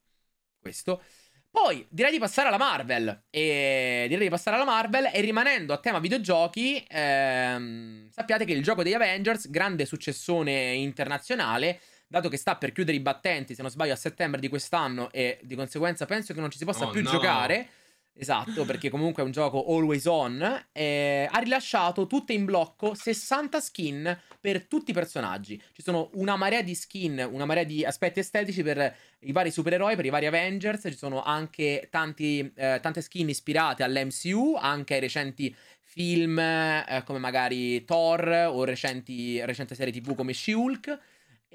questo. Poi direi di passare alla Marvel. E direi di passare alla Marvel. E rimanendo a tema videogiochi, ehm, sappiate che il gioco degli Avengers, grande successone internazionale, dato che sta per chiudere i battenti, se non sbaglio, a settembre di quest'anno e di conseguenza penso che non ci si possa oh, più no. giocare. Esatto, perché comunque è un gioco always on. Eh, ha rilasciato tutte in blocco 60 skin per tutti i personaggi. Ci sono una marea di skin, una marea di aspetti estetici per i vari supereroi, per i vari Avengers. Ci sono anche tanti, eh, tante skin ispirate all'MCU, anche ai recenti film eh, come magari Thor o recenti, recente serie TV come She-Hulk.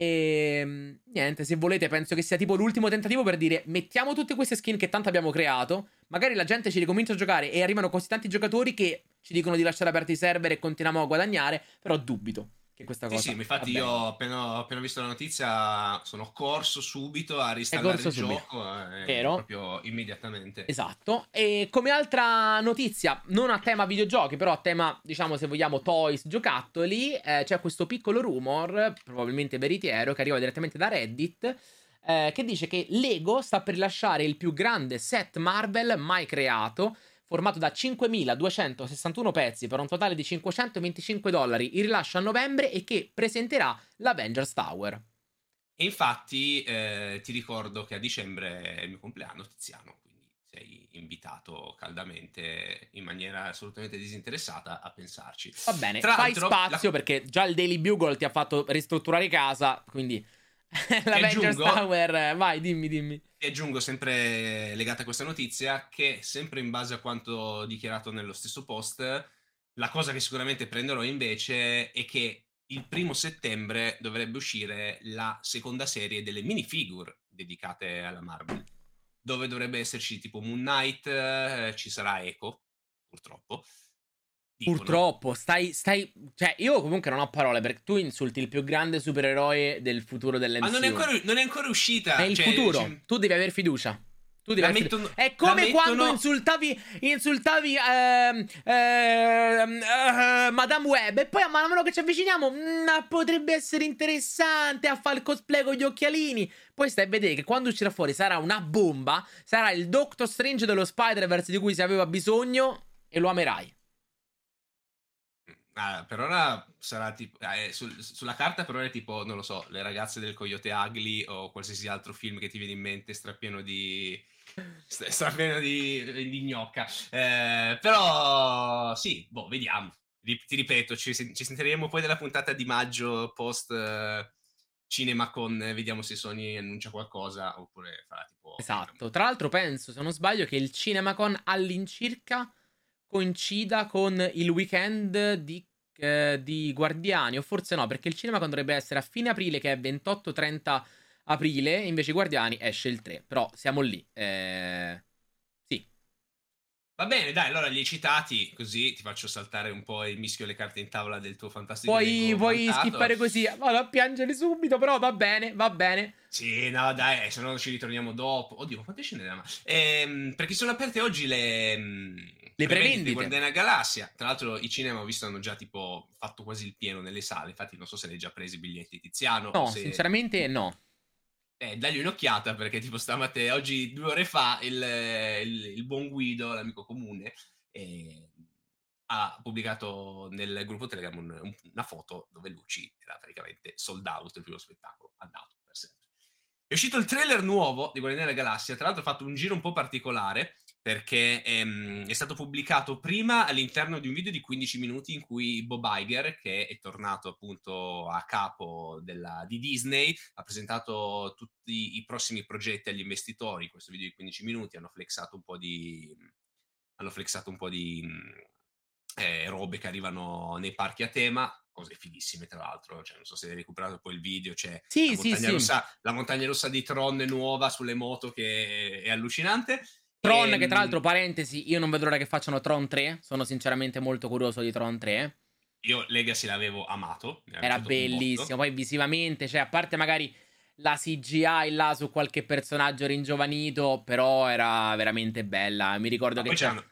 E ehm, niente, se volete, penso che sia tipo l'ultimo tentativo per dire mettiamo tutte queste skin che tanto abbiamo creato. Magari la gente ci ricomincia a giocare e arrivano così tanti giocatori che ci dicono di lasciare aperti i server e continuiamo a guadagnare. Però dubito che questa cosa. Sì, sì, infatti io appena, appena, visto la notizia sono corso subito a ristallare il subito. gioco eh, proprio immediatamente. Esatto. E come altra notizia, non a tema videogiochi, però a tema, diciamo, se vogliamo, toys, giocattoli, eh, c'è questo piccolo rumor, probabilmente veritiero, che arriva direttamente da Reddit. Eh, che dice che Lego sta per rilasciare il più grande set Marvel mai creato formato da 5.261 pezzi per un totale di 525 dollari, in rilascio a novembre e che presenterà l'Avengers Tower. E infatti eh, ti ricordo che a dicembre è il mio compleanno, Tiziano, quindi sei invitato caldamente in maniera assolutamente disinteressata a pensarci. Va bene, Tra fai spazio la... perché già il Daily Bugle ti ha fatto ristrutturare casa, quindi [LAUGHS] L'Avengers Tower, vai, dimmi, dimmi. E aggiungo sempre legata a questa notizia che sempre in base a quanto dichiarato nello stesso post, la cosa che sicuramente prenderò invece è che il primo settembre dovrebbe uscire la seconda serie delle minifigure dedicate alla Marvel, dove dovrebbe esserci tipo Moon Knight, eh, ci sarà Echo, purtroppo, Dicono. Purtroppo, stai, stai. Cioè, io comunque non ho parole perché tu insulti il più grande supereroe del futuro dell'MCU. Ma non è ancora, non è ancora uscita. È il cioè, futuro. Cioè... Tu devi avere fiducia. Tu devi mettono, fiducia. È come quando insultavi. Insultavi. Uh, uh, uh, Madame Web. E poi, man mano che ci avviciniamo. Mh, potrebbe essere interessante a fare il cosplay con gli occhialini. Poi stai a vedere che quando uscirà fuori sarà una bomba. Sarà il Doctor Strange dello Spider-Verse di cui si aveva bisogno. E lo amerai. Ah, per ora sarà tipo. Eh, sul, sulla carta, per ora è tipo, non lo so, le ragazze del Coyote Ugly o qualsiasi altro film che ti viene in mente, strapieno di. strapieno di, di gnocca. Eh, però, sì, boh, vediamo. Ti ripeto, ci, ci, sentiremo poi della puntata di maggio post. Uh, cinema con vediamo se Sony annuncia qualcosa oppure farà tipo esatto tra l'altro penso se non sbaglio che il CinemaCon all'incirca coincida con il weekend di, eh, di Guardiani, o forse no, perché il cinema dovrebbe essere a fine aprile, che è 28-30 aprile, invece Guardiani esce il 3, però siamo lì. Eh... Sì. Va bene, dai, allora li hai citati, così ti faccio saltare un po' il mischio e le carte in tavola del tuo fantastico Puoi, puoi skippare così, vado a piangere subito, però va bene, va bene. Sì, no, dai, eh, se no ci ritorniamo dopo. Oddio, quante scene da Ehm, perché sono aperte oggi le Le prevendite. Guardiani della Galassia. Tra l'altro i cinema ho visto hanno già tipo fatto quasi il pieno nelle sale, infatti non so se hai già preso i biglietti Tiziano. No, se... sinceramente no. Eh, dagli un'occhiata perché tipo stamattina, oggi due ore fa, il, il, il buon Guido, l'amico comune, eh, ha pubblicato nel gruppo Telegram un, una foto dove Luci era praticamente sold out il primo spettacolo, andato per sempre. È uscito il trailer nuovo di Guardiani della Galassia, tra l'altro ha fatto un giro un po' particolare perché ehm, è stato pubblicato prima all'interno di un video di 15 minuti in cui Bob Iger, che è tornato appunto a capo della, di Disney, ha presentato tutti i prossimi progetti agli investitori. In questo video di 15 minuti hanno flexato un po' di, hanno flexato un po' di eh, robe che arrivano nei parchi a tema, cose fighissime tra l'altro, cioè, non so se hai recuperato poi il video, c'è sì, la, sì, sì. La montagna rossa di Tron nuova sulle moto che è allucinante. Tron, e, che tra l'altro, parentesi, io non vedo l'ora che facciano Tron 3, sono sinceramente molto curioso di Tron 3. Io Legacy l'avevo amato. Era bellissimo, poi visivamente, cioè a parte magari la CGI là su qualche personaggio ringiovanito, però era veramente bella. Mi ricordo ma che c'erano,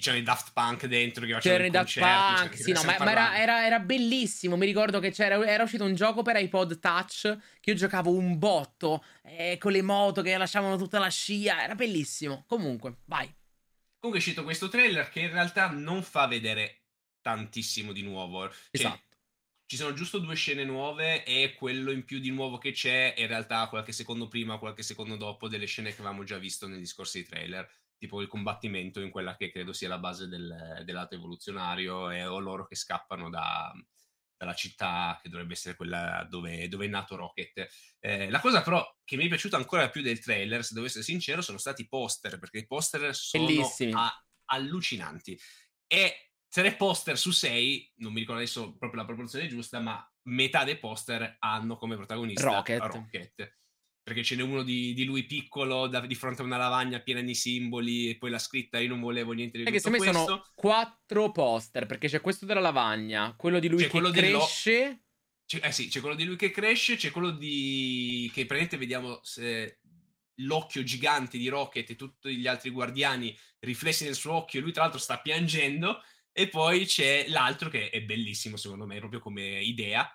c'erano i Daft Punk dentro che c'erano i Daft Punk, sì, no, ma, ma era, era, era, bellissimo. Mi ricordo che c'era era uscito un gioco per iPod Touch che io giocavo un botto eh, con le moto che lasciavano tutta la scia. Era bellissimo. Comunque, vai. Comunque è uscito questo trailer che in realtà non fa vedere tantissimo di nuovo. Cioè, esatto. Ci sono giusto due scene nuove e quello in più di nuovo che c'è è in realtà qualche secondo prima, qualche secondo dopo delle scene che avevamo già visto negli scorsi trailer, tipo il combattimento in quella che credo sia la base del, dell'atto evoluzionario e o loro che scappano da, dalla città che dovrebbe essere quella dove, dove è nato Rocket. Eh, la cosa però che mi è piaciuta ancora più del trailer, se devo essere sincero, sono stati i poster, perché i poster sono a, allucinanti. E tre poster su sei, non mi ricordo adesso proprio la proporzione giusta, ma metà dei poster hanno come protagonista Rocket. Rocket. Perché ce n'è uno di, di lui piccolo da, di fronte a una lavagna piena di simboli e poi la scritta io non volevo niente di Perché tutto questo. questo. sono quattro poster, perché c'è questo della lavagna, quello di lui C'è che quello dello- cresce... C'è, eh sì, c'è quello di lui che cresce, c'è quello di... che praticamente vediamo se l'occhio gigante di Rocket e tutti gli altri guardiani riflessi nel suo occhio, lui tra l'altro sta piangendo, e poi c'è l'altro che è bellissimo secondo me, proprio come idea,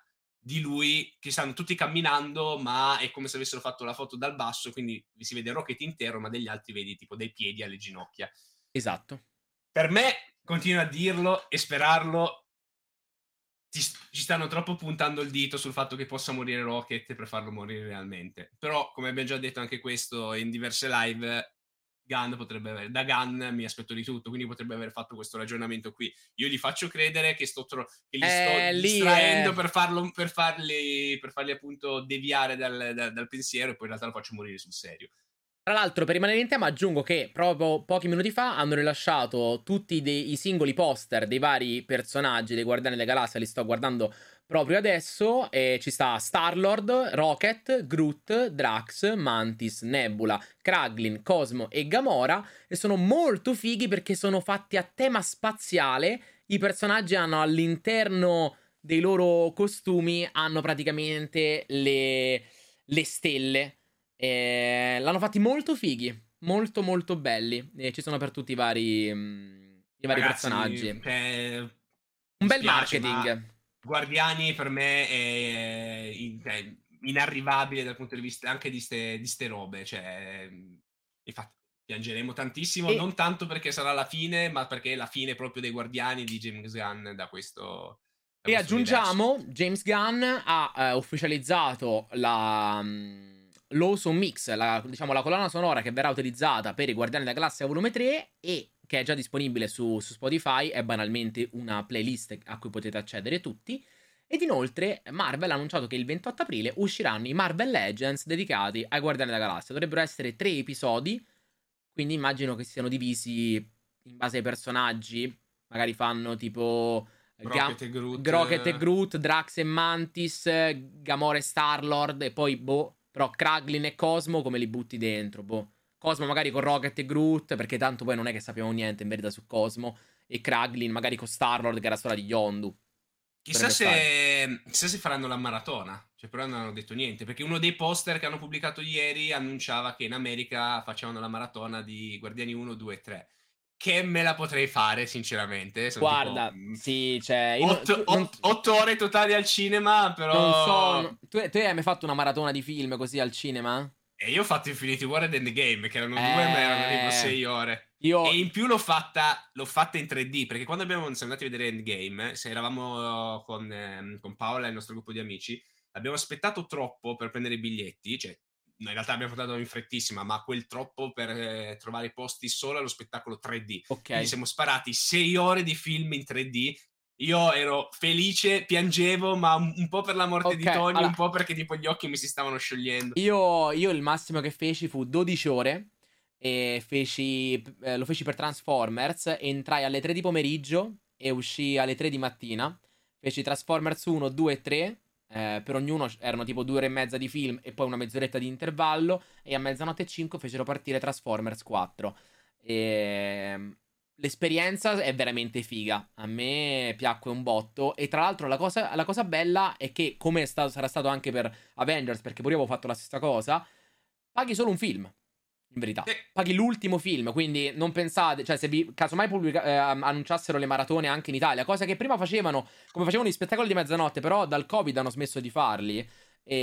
di lui che stanno tutti camminando, ma è come se avessero fatto la foto dal basso, quindi si vede Rocket intero, ma degli altri vedi tipo dai piedi alle ginocchia. Esatto. Per me, continuo a dirlo e sperarlo, ci, ci, stanno troppo puntando il dito sul fatto che possa morire Rocket per farlo morire realmente. Però, come abbiamo già detto anche questo in diverse live, Gunn potrebbe aver, da Gunn mi aspetto di tutto, quindi potrebbe aver fatto questo ragionamento qui. Io gli faccio credere che, sto tro- che li Eh, sto distraendo è- per, farlo, per, farli, per farli appunto deviare dal, dal- dal pensiero e poi in realtà lo faccio morire sul serio. Tra l'altro, per rimanere in tema, aggiungo che proprio pochi minuti fa hanno rilasciato tutti dei, i singoli poster dei vari personaggi dei Guardiani della Galassia. Li sto guardando proprio adesso. E ci sta Star-Lord, Rocket, Groot, Drax, Mantis, Nebula, Kraglin, Cosmo e Gamora. E sono molto fighi perché sono fatti a tema spaziale. I personaggi hanno all'interno dei loro costumi hanno praticamente le, le stelle. Eh, l'hanno fatti molto fighi, molto molto belli. E ci sono per tutti i vari, mm, i vari Ragazzi, personaggi. eh, Un bel spiace, marketing. Guardiani per me è cioè, inarrivabile dal punto di vista anche di ste, di ste robe. Cioè, infatti, piangeremo tantissimo. E- Non tanto perché sarà la fine, ma perché è la fine proprio dei Guardiani di James Gunn da questo. da E questo aggiungiamo, James Gunn ha eh, ufficializzato la mm, l'Awesome Mix, la, diciamo la colonna sonora che verrà utilizzata per i Guardiani della Galassia volume 3 e che è già disponibile su, su Spotify, è banalmente una playlist a cui potete accedere tutti. Ed inoltre Marvel ha annunciato che il 28 aprile usciranno i Marvel Legends dedicati ai Guardiani della Galassia. Dovrebbero essere tre episodi, quindi immagino che siano divisi in base ai personaggi. Magari fanno tipo... Ga- Rocket e Groot. Rocket e Groot, Drax e Mantis, eh, Gamora e Star-Lord e poi, boh, però Kraglin e Cosmo come li butti dentro, boh. Cosmo magari con Rocket e Groot, perché tanto poi non è che sappiamo niente in verità su Cosmo, e Kraglin magari con Star-Lord che la storia di Yondu. Chissà se, chissà se faranno la maratona, cioè però non hanno detto niente, perché uno dei poster che hanno pubblicato ieri annunciava che in America facevano la maratona di Guardiani 1, 2 e 3, che me la potrei fare, sinceramente. Sono Guarda, tipo, mm, sì, cioè... Otto, non, tu, otto, ore totali al cinema, però... Non so... Tu, tu, hai mai fatto una maratona di film così al cinema? E io ho fatto Infinity War ed Endgame, che erano eh... due, ma erano tipo sei ore. Io... E in più l'ho fatta, l'ho fatta in 3D, perché quando abbiamo, siamo andati a vedere Endgame, se eravamo con, eh, con Paola e il nostro gruppo di amici, abbiamo aspettato troppo per prendere i biglietti, cioè in realtà abbiamo portato in frettissima, ma quel troppo per eh, trovare i posti solo allo spettacolo 3D. Ok. Quindi siamo sparati sei ore di film in 3D. Io ero felice, piangevo, ma un, po' per la morte okay, di Tony, allora... un po' perché tipo gli occhi mi si stavano sciogliendo. Io, io il massimo che feci fu 12 ore. E feci, eh, lo feci per Transformers. Entrai alle 3 di pomeriggio e uscì alle 3 di mattina. Feci Transformers 1, 2 e 3 eh, per ognuno erano tipo due ore e mezza di film e poi una mezz'oretta di intervallo. E a mezzanotte e 5 fecero partire Transformers 4. E... L'esperienza è veramente figa. A me piacque un botto. E tra l'altro la cosa, la cosa bella è che, come stato, sarà stato anche per Avengers, perché pure io avevo fatto la stessa cosa, paghi solo un film in verità. Paghi l'ultimo film, quindi non pensate, cioè se vi casomai pubblica, eh, annunciassero le maratone anche in Italia, cosa che prima facevano, come facevano gli spettacoli di mezzanotte, però dal Covid hanno smesso di farli. E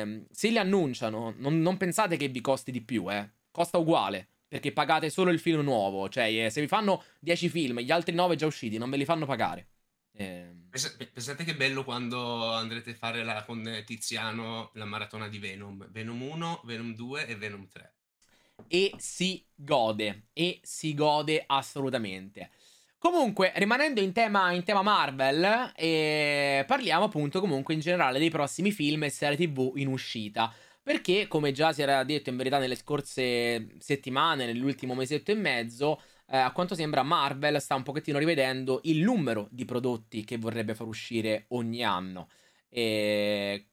ehm, se li annunciano, non, non pensate che vi costi di più, eh. Costa uguale. Perché pagate solo il film nuovo. Cioè, eh, se vi fanno 10 film, gli altri 9 già usciti, non ve li fanno pagare. Eh... Pensate che bello quando andrete a fare la, con Tiziano la maratona di Venom. Venom 1, Venom 2 e Venom 3 e si gode, e si gode assolutamente. Comunque, rimanendo in tema, in tema Marvel, eh, parliamo appunto comunque in generale dei prossimi film e serie tv in uscita. Perché, come già si era detto in verità nelle scorse settimane, nell'ultimo mesetto e mezzo, eh, a quanto sembra Marvel sta un pochettino rivedendo il numero di prodotti che vorrebbe far uscire ogni anno. E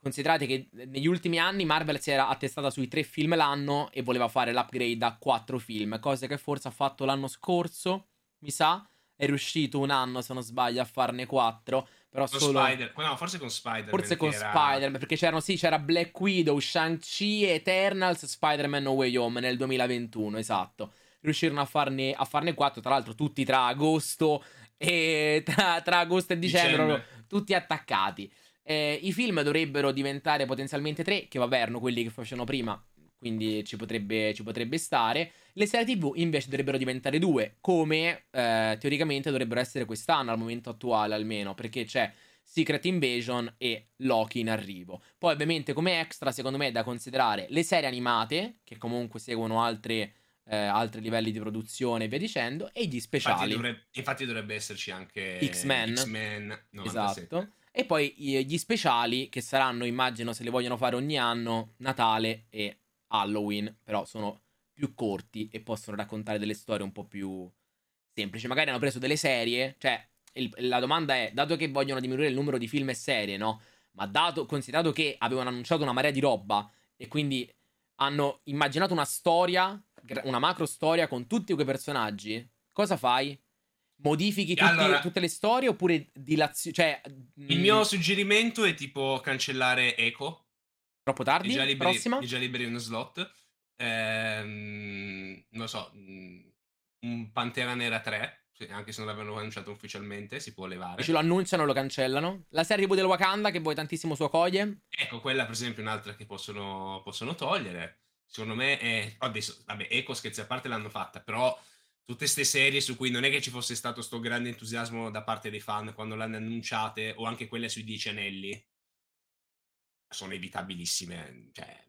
Considerate che negli ultimi anni Marvel si era attestata sui tre film l'anno e voleva fare l'upgrade a quattro film, cosa che forse ha fatto l'anno scorso, mi sa. È riuscito un anno, se non sbaglio, a farne quattro. Però con solo... Spider no, forse con Spider-Man. Forse con era... Spider-Man, perché c'erano, sì, c'era Black Widow, Shang-Chi, Eternals, Spider-Man No Way Home nel 2021, esatto. Riuscirono a farne, a farne quattro, tra l'altro tutti tra agosto e [LAUGHS] tra, tra agosto e dicembre, dicembre. tutti attaccati. Eh, I film dovrebbero diventare potenzialmente tre, che vabbè erano quelli che facevano prima, quindi ci potrebbe, ci potrebbe stare. Le serie TV invece dovrebbero diventare due, come eh, teoricamente dovrebbero essere quest'anno, al momento attuale almeno, perché c'è Secret Invasion e Loki in arrivo. Poi ovviamente come extra, secondo me, è da considerare le serie animate, che comunque seguono altre... Eh, altri livelli di produzione e via dicendo, e gli speciali. Infatti dovrebbe, infatti dovrebbe esserci anche X-Men. X-Men esatto. E poi gli speciali, che saranno, immagino, se li vogliono fare ogni anno, Natale e Halloween, però sono più corti e possono raccontare delle storie un po' più semplici. Magari hanno preso delle serie, cioè il, la domanda è, dato che vogliono diminuire il numero di film e serie, no? Ma dato, considerato che avevano annunciato una marea di roba e quindi hanno immaginato una storia, una macro storia con tutti quei personaggi, cosa fai? Modifichi tutti, allora, tutte le storie oppure dilazioni? Cioè, il mio mm, suggerimento è tipo cancellare Echo. Troppo tardi? È già liberi, prossima? È già liberi uno slot. Ehm, non lo so, mm, un Pantera Nera 3, anche se non l'avevano annunciato ufficialmente, si può levare. Ce lo annunciano, lo cancellano. La serie TV del Wakanda, che vuoi tantissimo su Okoye. Ecco, quella per esempio è un'altra che possono, possono togliere. Secondo me è... Adesso, vabbè, Echo scherzi a parte l'hanno fatta, però tutte queste serie su cui non è che ci fosse stato sto grande entusiasmo da parte dei fan quando l'hanno annunciate, o anche quelle sui Dieci Anelli, sono evitabilissime. Cioè,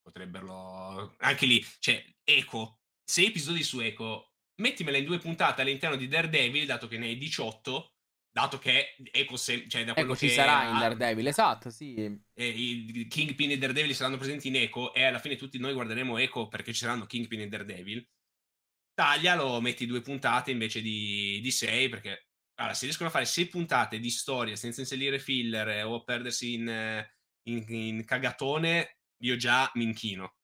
potrebbero... Anche lì, cioè, Echo, sei episodi su Echo, mettimela in due puntate all'interno di Daredevil, dato che ne hai 18, dato che Echo, se... cioè, da quello ecco, che... ci sarà in Daredevil, esatto, sì. E i Kingpin e Daredevil saranno presenti in Echo, e alla fine tutti noi guarderemo Echo perché ci saranno Kingpin e Daredevil taglia, lo metti due puntate invece di, di sei, perché allora, se riescono a fare sei puntate di storia senza inserire filler o perdersi in, in, in, cagatone, io già mi inchino.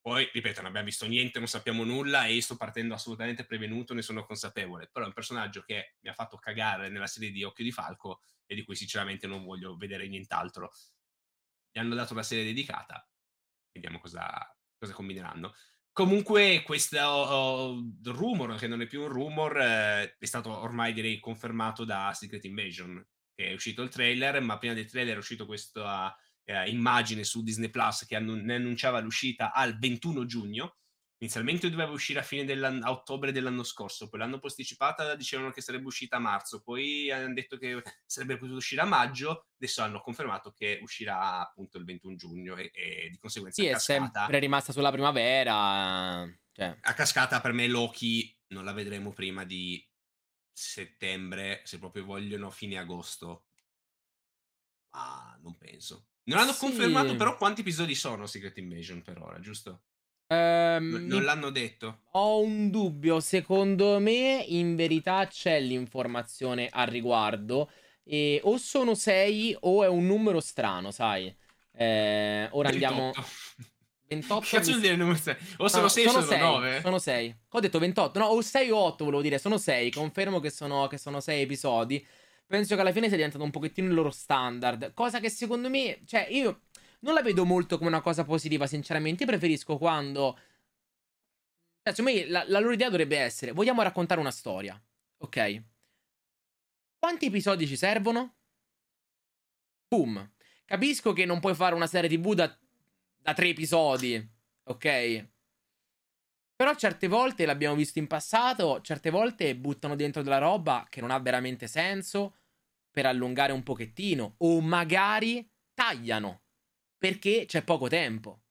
Poi, ripeto, non abbiamo visto niente, non sappiamo nulla e io sto partendo assolutamente prevenuto, ne sono consapevole. Però è un personaggio che mi ha fatto cagare nella serie di Occhio di Falco e di cui sinceramente non voglio vedere nient'altro. Gli hanno dato una serie dedicata, vediamo cosa, cosa combineranno. Comunque, questo uh, rumor, che non è più un rumor, eh, è stato ormai direi confermato da Secret Invasion, è uscito il trailer, ma prima del trailer è uscito questa uh, immagine su Disney Plus che annu- ne annunciava l'uscita al 21 giugno Inizialmente doveva uscire a fine dell'anno, a ottobre dell'anno scorso, poi l'hanno posticipata, dicevano che sarebbe uscita a marzo, poi hanno detto che sarebbe potuto uscire a maggio, adesso hanno confermato che uscirà appunto il 21 giugno e, e di conseguenza sì, è sempre rimasta sulla primavera. Cioè. A cascata per me Loki non la vedremo prima di settembre, se proprio vogliono fine agosto. Ma non penso. Non hanno sì. confermato però quanti episodi sono Secret Invasion per ora, giusto? Ehm, non l'hanno detto. Ho un dubbio, secondo me in verità c'è l'informazione al riguardo. E o sono 6 o è un numero strano, sai. Eh, ora 28. andiamo... 28 Cazzo vuol dire numero 6? O sono 6 o sono 9? Sono 6. Ho detto 28. No, o 6 o 8 volevo dire. Sono 6. Confermo che sono, che sono 6 episodi. Penso che alla fine sia diventato un pochettino il loro standard. Cosa che secondo me... Cioè, io non la vedo molto come una cosa positiva, sinceramente. Io preferisco quando. Cioè, secondo me la, la loro idea dovrebbe essere: vogliamo raccontare una storia. Ok. Quanti episodi ci servono? Boom. Capisco che non puoi fare una serie TV da, da tre episodi. Ok. Però certe volte l'abbiamo visto in passato, certe volte buttano dentro della roba che non ha veramente senso per allungare un pochettino o magari tagliano perché c'è poco tempo.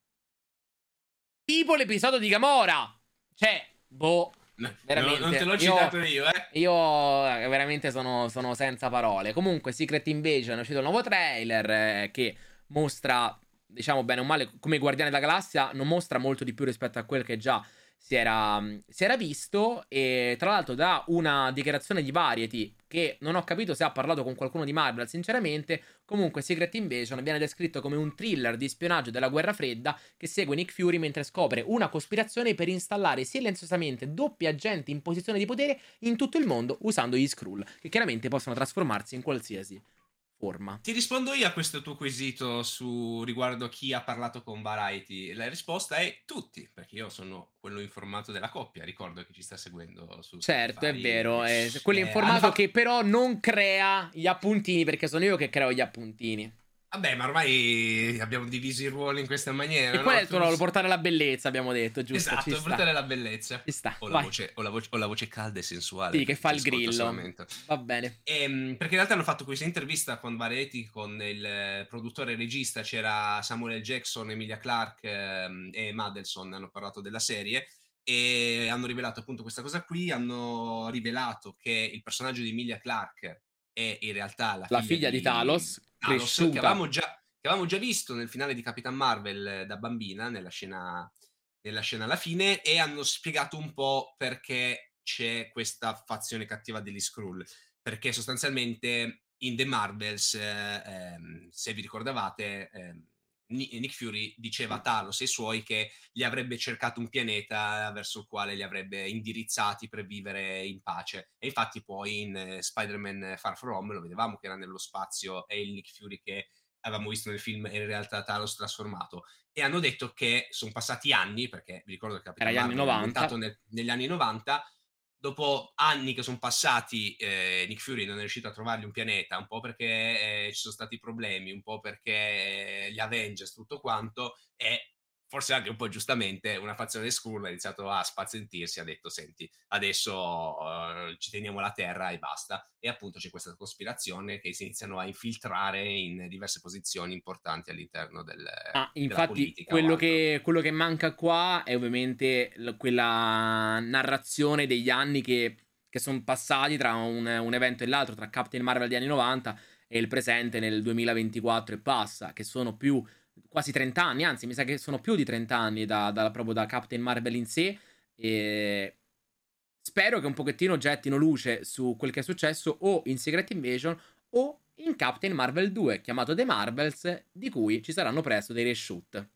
Tipo l'episodio di Gamora. Cioè, boh. Veramente. No, non te l'ho citato io, eh. Io eh, veramente sono, sono, senza parole. Comunque, Secret Invasion è uscito il nuovo trailer eh, che mostra, diciamo bene o male, come Guardiani della Galassia, non mostra molto di più rispetto a quel che già si era, si era visto. E tra l'altro, da una dichiarazione di Variety che non ho capito se ha parlato con qualcuno di Marvel, sinceramente. Comunque, Secret Invasion viene descritto come un thriller di spionaggio della guerra fredda che segue Nick Fury mentre scopre una cospirazione per installare silenziosamente doppi agenti in posizione di potere in tutto il mondo usando gli Skrull, che chiaramente possono trasformarsi in qualsiasi forma. Ti rispondo io a questo tuo quesito su riguardo chi ha parlato con Variety. La risposta è tutti, perché io sono quello informato della coppia, ricordo che ci sta seguendo su Certo, Spotify. è vero, è quello eh, informato che però non crea gli appuntini, perché sono io che creo gli appuntini. Vabbè, ma ormai abbiamo diviso i ruoli in questa maniera. E no? qual è il tuo ruolo? Portare la bellezza, abbiamo detto, giusto? Esatto, portare la bellezza. Ci sta. O la, voce, o, la voce, o la, voce, calda e sensuale. Sì, che fa il grillo. Va bene. E, ehm, perché in realtà hanno fatto questa intervista con Variety, con il produttore e regista, c'era Samuel L. Jackson, Emilia Clarke ehm, e Madelson, hanno parlato della serie e hanno rivelato appunto questa cosa qui, hanno rivelato che il personaggio di Emilia Clarke è in realtà la, la figlia, figlia di, di Talos Thanos, che avevamo, già, che avevamo già visto nel finale di Capitan Marvel eh, da bambina, nella scena, nella scena alla fine, e hanno spiegato un po' perché c'è questa fazione cattiva degli Skrull. Perché sostanzialmente in The Marvels, eh, ehm, se vi ricordavate, eh, Nick Fury diceva a Talos e ai suoi che gli avrebbe cercato un pianeta verso il quale li avrebbe indirizzati per vivere in pace. E infatti poi in eh, Spider-Man Far From Home lo vedevamo che era nello spazio e il Nick Fury che avevamo visto nel film era in realtà Talos trasformato. E hanno detto che sono passati anni, perché vi ricordo che era è ambientato nel, negli anni 90, dopo anni che sono passati, eh, Nick Fury non è riuscito a trovargli un pianeta, un po' perché eh, ci sono stati problemi, un po' perché gli Avengers, tutto quanto, e forse anche un po' giustamente, una fazione Skrull ha iniziato a spazientirsi, ha detto, senti, adesso uh, ci teniamo la Terra e basta. E appunto c'è questa cospirazione che si iniziano a infiltrare in diverse posizioni importanti all'interno del, ah, infatti, quello che, quello che, manca qua è ovviamente l- quella narrazione degli anni che, che sono passati tra un, un evento e l'altro, tra Captain Marvel degli anni 90 e il presente nel 2024 e passa, che sono più quasi 30 anni, anzi mi sa che sono più di 30 anni da, da, proprio da Captain Marvel in sé e spero che un pochettino gettino luce su quel che è successo o in Secret Invasion o in Captain Marvel 2 chiamato The Marvels di cui ci saranno presto dei reshoot.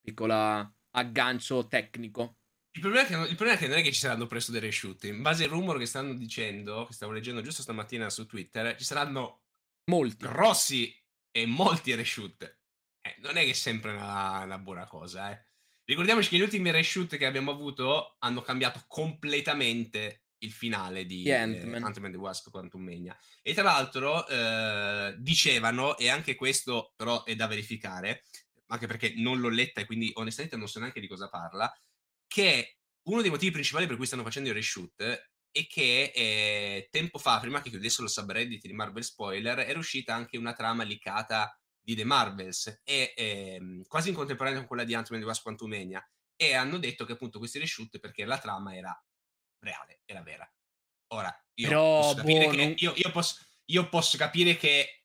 Piccola aggancio tecnico. Il problema, che, il problema, è che, non è che ci saranno presto dei reshoot. In base al rumor che stanno dicendo, che stavo leggendo giusto stamattina su Twitter, ci saranno molti grossi e molti reshoot. Eh, non è che è sempre una, una buona cosa, eh. Ricordiamoci che gli ultimi reshoot che abbiamo avuto hanno cambiato completamente il finale di Di eh, Ant-Man. Ant-Man the Wasp Quantumania. E tra l'altro eh, dicevano, e anche questo però è da verificare, anche perché non l'ho letta e quindi onestamente non so neanche di cosa parla, che uno dei motivi principali per cui stanno facendo il reshoot è che eh, tempo fa, prima che chiudesse lo subreddit di Marvel Spoiler, era uscita anche una trama liccata di The Marvels e ehm, quasi in contemporanea con quella di Ant-Man the Wasp Quantumania e hanno detto che appunto questi reshoot perché la trama era reale, era vera. Ora, io Però, posso capire boh, che non- io, io posso, io posso capire che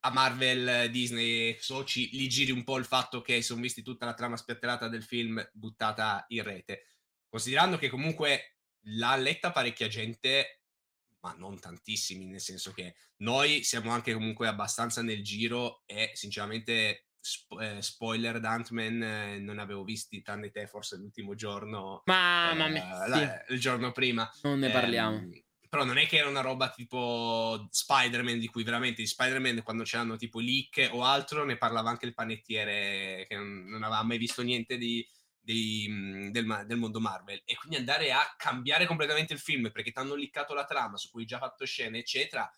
a Marvel, Disney, Soci gli giri un po' il fatto che sono visti tutta la trama spiatterata del film buttata in rete. Considerando che comunque l'ha letta parecchia gente, ma non tantissimi, nel senso che noi siamo anche comunque abbastanza nel giro e sinceramente spo- eh, spoiler da Ant-Man eh, non avevo visti tranne te forse l'ultimo giorno Mamma eh, mia, la- il giorno prima non ne Ehm, parliamo. però non è che era una roba tipo Spider-Man di cui veramente di Spider-Man quando c'erano tipo leak o altro ne parlava anche il panettiere che non, non aveva mai visto niente di, dei, mh, del, del mondo Marvel e quindi andare a cambiare completamente il film perché ti hanno liccato la trama su cui hai già fatto scene eccetera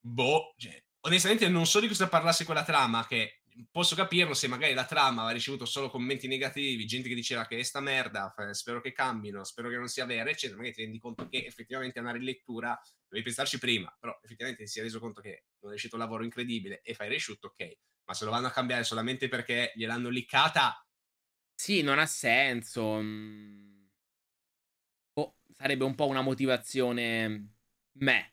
boh cioè, onestamente non so di cosa parlasse quella trama che posso capirlo se magari la trama aveva ricevuto solo commenti negativi, gente che diceva che è sta merda, spero che cambino, spero che non sia vera, eccetera, magari ti rendi conto che effettivamente è una rilettura, dovevi pensarci prima, però effettivamente ti sei reso conto che non è uscito un lavoro incredibile e fai reshoot, ok, ma se lo vanno a cambiare solamente perché gliel'hanno liccata, Sì, non ha senso. mm. Boh, sarebbe un po' una motivazione me.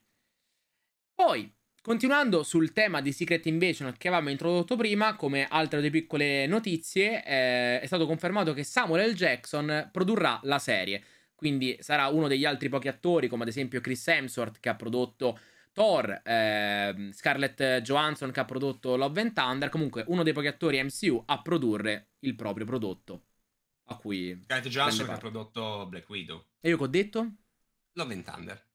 Poi, continuando sul tema di Secret Invasion che avevamo introdotto prima, come altre due piccole notizie, eh, è stato confermato che Samuel L. Jackson produrrà la serie. Quindi sarà uno degli altri pochi attori, come ad esempio Chris Hemsworth, che ha prodotto Thor, ehm, Scarlett Johansson, che ha prodotto Love and Thunder. Comunque, uno dei pochi attori MCU a produrre il proprio prodotto. A cui. Scarlett Johansson che ha prodotto Black Widow, E io che ho detto? Love and Thunder.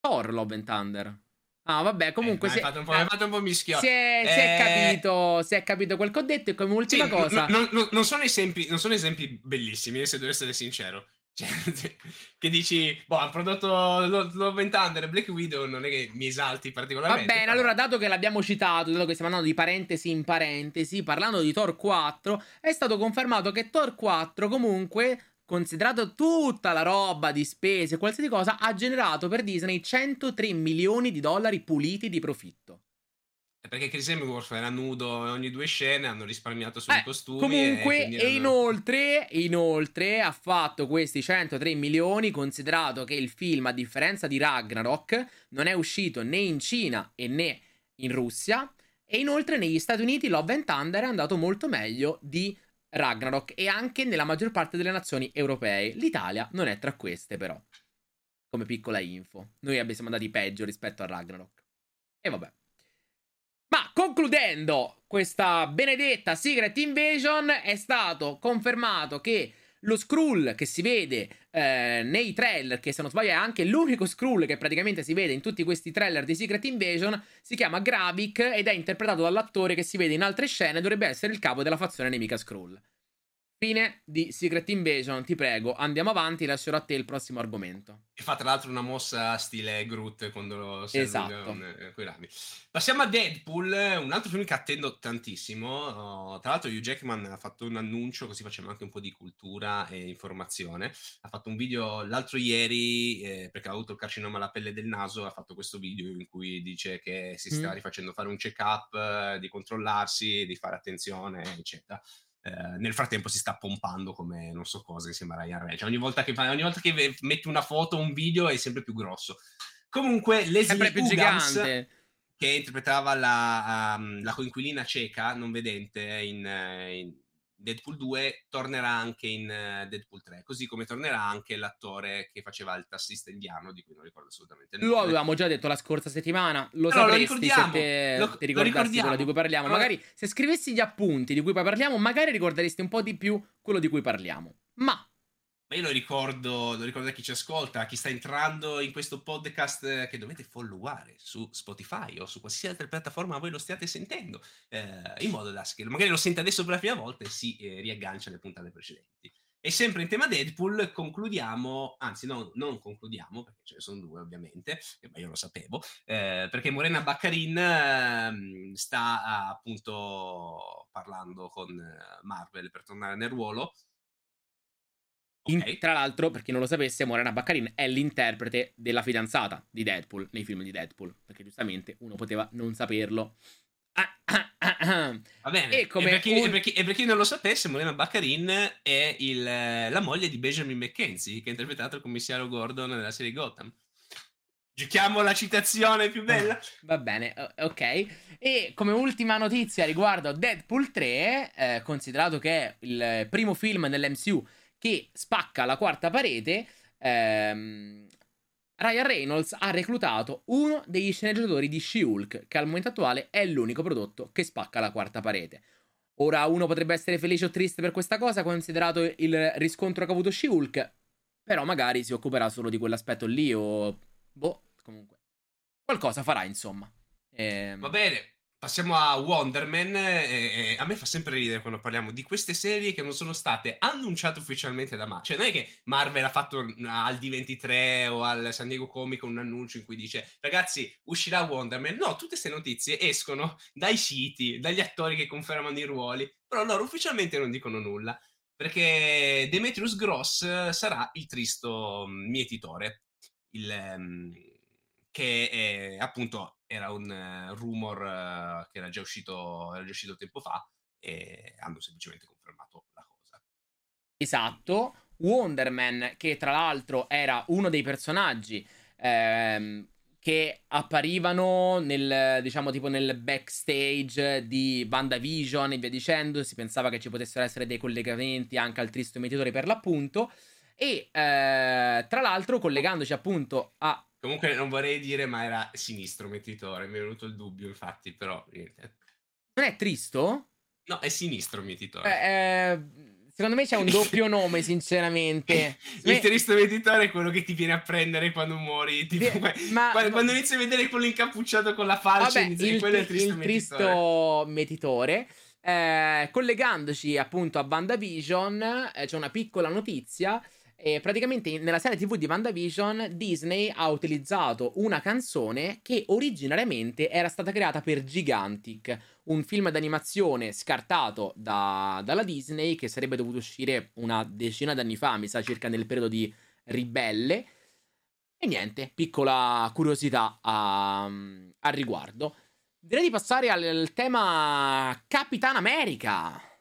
Thor Love and Thunder. Ah, vabbè, comunque Eh, si, hai fatto un po', hai fatto un po' mischiato. si è, si è Eh, capito, si è capito quel che ho detto e come Sì, ultima cosa... no- no- no- non, sono esempi, non sono esempi bellissimi, eh, se devo essere sincero. Cioè, [LAUGHS] che dici, boh, ha prodotto Lo- Love Thunder e Black Widow, non è che mi esalti Va particolarmente. bene, però- allora dato che l'abbiamo citato, dato che stiamo andando di parentesi in parentesi, parlando di Thor 4, è stato confermato che Thor 4 comunque, considerato tutta la roba di spese, qualsiasi cosa, ha generato per Disney 103 milioni di dollari puliti di profitto. È Perché Chris Hemsworth era nudo ogni due scene, hanno risparmiato sui Eh, costumi. comunque, e erano- inoltre, inoltre ha fatto questi 103 milioni, considerato che il film, a differenza di Ragnarok, non è uscito né in Cina e né in Russia. E inoltre negli Stati Uniti Love and Thunder è andato molto meglio di Ragnarok e anche nella maggior parte delle nazioni europee. L'Italia non è tra queste, però. Come piccola info. Noi siamo andati peggio rispetto a Ragnarok. E vabbè. Ma concludendo questa benedetta Secret Invasion, è stato confermato che lo Skrull che si vede eh, nei trailer, che se non sbaglio è anche l'unico Skrull che praticamente si vede in tutti questi trailer di Secret Invasion, si chiama Gravik ed è interpretato dall'attore che si vede in altre scene, dovrebbe essere il capo della fazione nemica Skrull. Fine di Secret Invasion, ti prego, andiamo avanti, lascerò a te il prossimo argomento. E fa tra l'altro una mossa stile Groot quando si Esatto. eh, quei rami. Passiamo a Deadpool, un altro film che attendo tantissimo. Oh, tra l'altro Hugh Jackman ha fatto un annuncio, così facciamo anche un po' di cultura e informazione. Ha fatto un video l'altro ieri, eh, perché ha avuto il carcinoma alla pelle del naso, ha fatto questo video in cui dice che si stava Mm. rifacendo fare un check-up, eh, di controllarsi, di fare attenzione, eccetera. Eh, nel frattempo si sta pompando come non so cosa che sembra Ryan. Cioè, ogni volta che, ogni volta che metti una foto o un video è sempre più grosso. Comunque, Leslie Sempre più gigante. che interpretava la, um, la coinquilina cieca, non vedente, in, eh, in Deadpool 2, tornerà anche in eh, Deadpool 3, così come tornerà anche l'attore che faceva il tassista indiano, di cui non ricordo assolutamente il Lo avevamo già detto la scorsa settimana. Lo lo sapresti se ricordiamo, te lo- ti lo ricordassi quello di cui parliamo. Allora- Magari se scrivessi gli appunti di cui poi parliamo, magari ricorderesti un po' di più quello di cui parliamo. Ma Ma io lo ricordo, lo ricordo a chi ci ascolta, a chi sta entrando in questo podcast eh, che dovete followare su Spotify o su qualsiasi altra piattaforma voi lo stiate sentendo, eh, in modo da che magari lo sente adesso per la prima volta e si eh, riaggancia alle puntate precedenti. E sempre in tema Deadpool concludiamo, anzi no, non concludiamo, perché ce ne sono due ovviamente, ma io lo sapevo, eh, perché Morena Baccarin eh, sta appunto parlando con eh, Marvel per tornare nel ruolo Okay. In, tra l'altro, per chi non lo sapesse, Morena Baccarin è l'interprete della fidanzata di Deadpool nei film di Deadpool. Perché giustamente uno poteva non saperlo. Ah, ah, ah, Va bene. E, e, per chi, un... e, per chi, e, per chi, non lo sapesse, Morena Baccarin è il, la moglie di Benjamin McKenzie, che ha interpretato il commissario Gordon nella serie Gotham. Giochiamo la citazione più bella. [LAUGHS] Va bene, ok. E come ultima notizia riguardo Deadpool 3, eh, considerato che è il primo film nell'MCU che spacca la quarta parete, ehm, Ryan Reynolds ha reclutato uno degli sceneggiatori di She-Hulk, che al momento attuale è l'unico prodotto che spacca la quarta parete. Ora uno potrebbe essere felice o triste per questa cosa, considerato il riscontro che ha avuto She-Hulk, però magari si occuperà solo di quell'aspetto lì o... Boh, comunque. Qualcosa farà, insomma. Ehm... Va bene, Passiamo a Wonder Man. E, e a me fa sempre ridere quando parliamo di queste serie che non sono state annunciate ufficialmente da Marvel. Cioè, non è che Marvel ha fatto al D23 o al San Diego Comic un annuncio in cui dice ragazzi uscirà Wonder Man. No, tutte queste notizie escono dai siti, dagli attori che confermano i ruoli, però loro ufficialmente non dicono nulla. Perché Demetrius Gross sarà il tristo mm, mietitore. Il, um, che è appunto era un uh, rumor uh, che era già, uscito, era già uscito tempo fa e hanno semplicemente confermato la cosa. Esatto. Wonder Man, che tra l'altro era uno dei personaggi ehm, che apparivano nel, diciamo, tipo nel backstage di WandaVision e via dicendo. Si pensava che ci potessero essere dei collegamenti anche al Tristo Meteore per l'appunto. E eh, tra l'altro, collegandoci appunto a Comunque non vorrei dire, ma era sinistro mietitore. Mi è venuto il dubbio, infatti, però niente. Non è tristo? No, è sinistro mietitore. Eh, eh, secondo me c'è un doppio nome, [LAUGHS] sinceramente. il tristo mietitore è quello che ti viene a prendere quando muori. Tipo, ma, quando, quando inizi a vedere quello incappucciato con la falce, vabbè, inizi, il, quello è il tristo il mietitore. Tristo mietitore. Eh, collegandoci appunto a WandaVision, eh, c'è una piccola notizia e praticamente nella serie TV di WandaVision Disney ha utilizzato una canzone che originariamente era stata creata per Gigantic, un film d'animazione scartato da, dalla Disney che sarebbe dovuto uscire una decina d'anni fa, mi sa circa nel periodo di Ribelle. E niente, piccola curiosità a, a riguardo. Direi di passare al tema Capitan America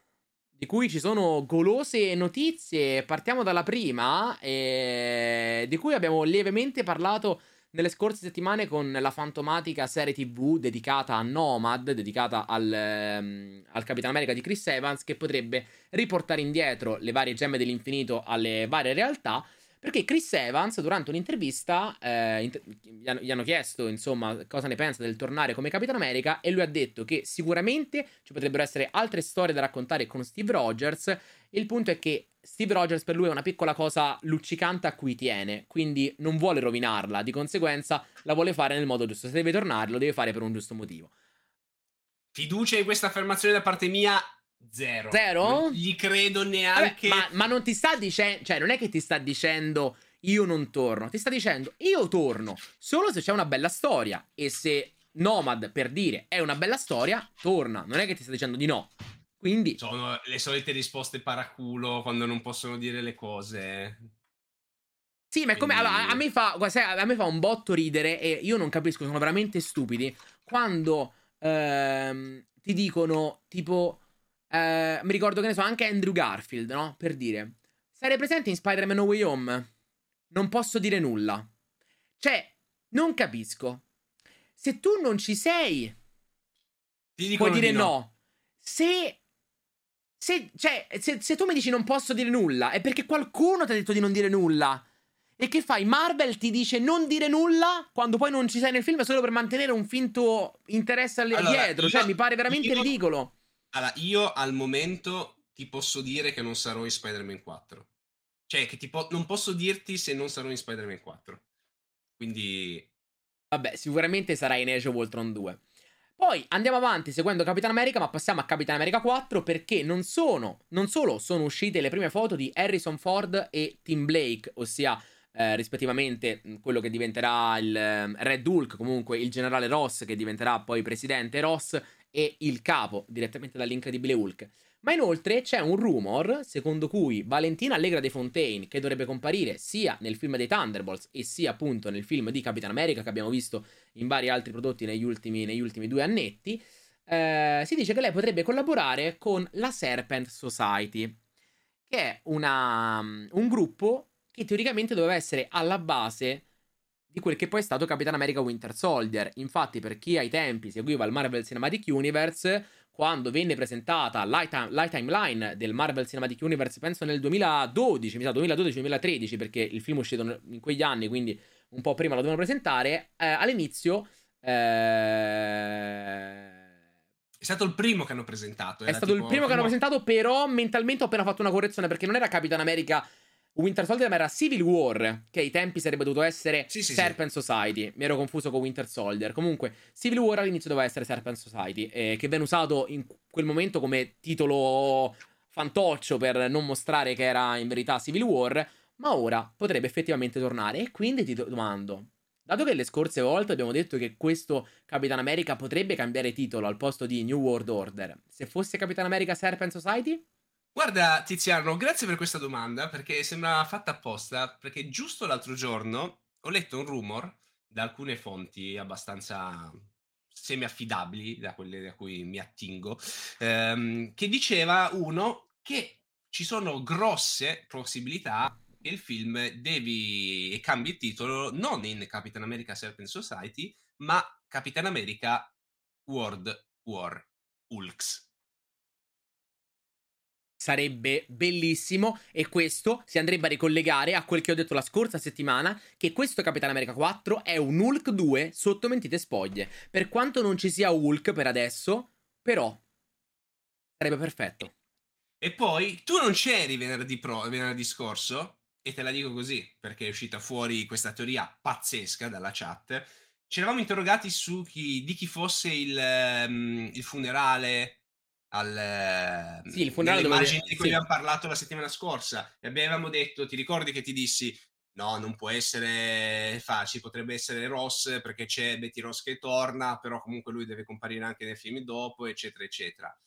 di cui ci sono golose notizie. Partiamo dalla prima, eh, di cui abbiamo lievemente parlato nelle scorse settimane con la fantomatica serie TV dedicata a Nomad, dedicata al, ehm, al Capitan America di Chris Evans, che potrebbe riportare indietro le varie gemme dell'infinito alle varie realtà. Perché Chris Evans, durante un'intervista, eh, inter- gli, hanno, chiesto, insomma, cosa ne pensa del tornare come Capitan America e lui ha detto che sicuramente ci potrebbero essere altre storie da raccontare con Steve Rogers. Il punto è che Steve Rogers per lui è una piccola cosa luccicante a cui tiene, quindi non vuole rovinarla, di conseguenza la vuole fare nel modo giusto. Se deve tornare, lo deve fare per un giusto motivo. Fiducia in questa affermazione da parte mia Zero. Zero? Non gli credo neanche. Vabbè, ma, ma, non ti sta dicendo. Cioè, non è che ti sta dicendo io non torno. Ti sta dicendo io torno. Solo se c'è una bella storia. E se Nomad, per dire, è una bella storia, torna. Non è che ti sta dicendo di no. Quindi. Sono le solite risposte paraculo quando non possono dire le cose. Sì, ma è come. Allora, a, me fa, a me fa un botto ridere e io non capisco, sono veramente stupidi. Quando ehm, ti dicono tipo eh, mi ricordo che ne so, anche Andrew Garfield, no? Per dire. Sarei presente in Spider-Man No Way Home? Non posso dire nulla. Cioè, non capisco. Se tu non ci sei, puoi dire no. no. Se se, cioè, se, se, tu mi dici non posso dire nulla, è perché qualcuno ti ha detto di non dire nulla. E che fai? Marvel ti dice non dire nulla quando poi non ci sei nel film solo per mantenere un finto interesse allora, dietro. Cioè, mi pare veramente io, ridicolo. Allora, io al momento ti posso dire che non sarò in Spider-Man 4. Cioè, che tipo, non posso dirti se non sarò in Spider-Man 4. Quindi... Vabbè, sicuramente sarà in Age of Ultron 2. Poi andiamo avanti seguendo Capitan America, ma passiamo a Capitan America 4 perché non sono, non solo sono uscite le prime foto di Harrison Ford e Tim Blake, ossia eh, rispettivamente quello che diventerà il eh, Red Hulk, comunque il generale Ross che diventerà poi presidente Ross e il capo direttamente dall'incredibile Hulk. Ma inoltre c'è un rumor secondo cui Valentina Allegra De Fontaine, che dovrebbe comparire sia nel film dei Thunderbolts e sia appunto nel film di Capitan America che abbiamo visto in vari altri prodotti negli ultimi, negli ultimi due annetti, eh, si dice che lei potrebbe collaborare con la Serpent Society, che è una, un gruppo che teoricamente doveva essere alla base di quel che poi è stato Capitan America Winter Soldier. Infatti, per chi ai tempi seguiva il Marvel Cinematic Universe, quando venne presentata la, timeline del Marvel Cinematic Universe, penso nel 2012, mi sa 2012-2013, perché il film è uscito in quegli anni, quindi un po' prima lo dovevano presentare, eh, all'inizio... Eh... È stato il primo che hanno presentato. È stato il primo che hanno presentato, però mentalmente ho appena fatto una correzione perché non era Capitan America Winter Soldier ma era Civil War, che ai tempi sarebbe dovuto essere sì, sì, Serpent sì. Society. Mi ero confuso con Winter Soldier. Comunque, Civil War all'inizio doveva essere Serpent Society, eh, che venne usato in quel momento come titolo fantoccio per non mostrare che era in verità Civil War, ma ora potrebbe effettivamente tornare. E quindi ti domando, dato che le scorse volte abbiamo detto che questo Capitan America potrebbe cambiare titolo al posto di New World Order, se fosse Capitan America Serpent Society? Guarda, Tiziano, grazie per questa domanda perché sembra fatta apposta. Perché giusto l'altro giorno ho letto un rumor da alcune fonti abbastanza semi-affidabili, da quelle da cui mi attingo, ehm, che diceva uno che ci sono grosse possibilità che il film devi e cambi il titolo non in Capitan America Serpent Society, ma Capitan America World War Hulks sarebbe bellissimo e questo si andrebbe a ricollegare a quel che ho detto la scorsa settimana che questo Capitan America 4 è un Hulk 2 sotto mentite spoglie. Per quanto non ci sia Hulk per adesso, però sarebbe perfetto. E poi tu non c'eri venerdì, pro, venerdì scorso e te la dico così perché è uscita fuori questa teoria pazzesca dalla chat. Ci eravamo interrogati su chi, di chi fosse il, um, il funerale al, sì, il funerale immagini di cui sì. abbiamo parlato la settimana scorsa e avevamo detto, ti ricordi che ti dissi no, non può essere facile, potrebbe essere Ross perché c'è Betty Ross che torna, però comunque lui deve comparire anche nei film dopo, eccetera, eccetera.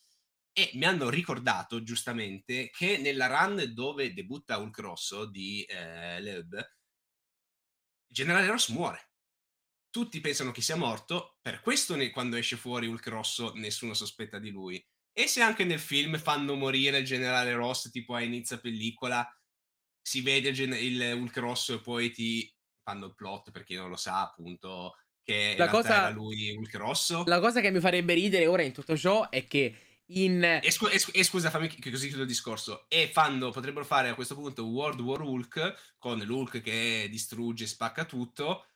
E mi hanno ricordato giustamente che nella run dove debutta Hulk Rosso di eh, Leb, il generale Ross muore. Tutti pensano che sia morto, per questo ne, quando esce fuori Hulk Rosso nessuno sospetta di lui. E se anche nel film fanno morire il generale Ross, tipo a inizio pellicola, si vede il, gen- il Hulk Rosso e poi ti fanno il plot, per chi non lo sa, appunto, che la cosa, era lui Hulk Rosso. La cosa che mi farebbe ridere ora in tutto ciò è che in... E, scu- e, scu- e scusa, fammi che così chiudo il discorso. E fanno, potrebbero fare a questo punto World War Hulk, con l'Hulk che distrugge e spacca tutto,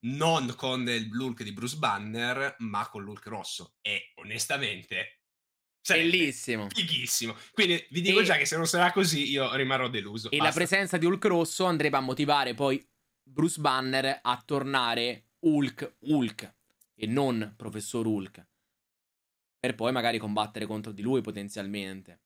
non con l'Hulk di Bruce Banner, ma con l'Hulk rosso. E onestamente Bellissimo. Fighissimo. Quindi vi dico e... già che se non sarà così io rimarrò deluso. E Basta. la presenza di Hulk rosso andrebbe a motivare poi Bruce Banner a tornare Hulk Hulk e non Professor Hulk. Per poi magari combattere contro di lui potenzialmente.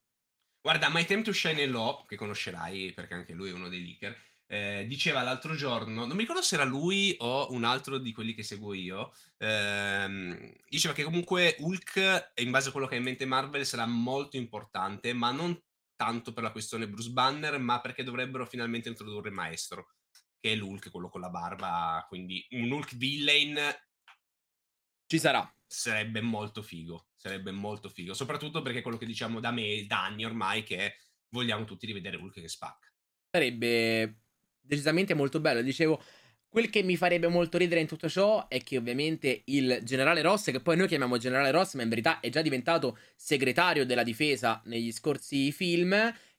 Guarda, My Time to Shine Law, che conoscerai perché anche lui è uno dei leaker, eh, diceva l'altro giorno, non mi ricordo se era lui o un altro di quelli che seguo io, ehm, diceva che comunque Hulk, in base a quello che ha in mente Marvel, sarà molto importante, ma non tanto per la questione Bruce Banner, ma perché dovrebbero finalmente introdurre Maestro, che è l'Hulk, quello con la barba, quindi un Hulk villain ci sarà. Sarebbe molto figo, sarebbe molto figo, soprattutto perché quello che diciamo da me, da anni ormai, che vogliamo tutti rivedere Hulk che spacca. Sarebbe decisamente molto bello. Dicevo, quel che mi farebbe molto ridere in tutto ciò è che ovviamente il generale Ross, che poi noi chiamiamo generale Ross, ma in verità è già diventato segretario della difesa negli scorsi film,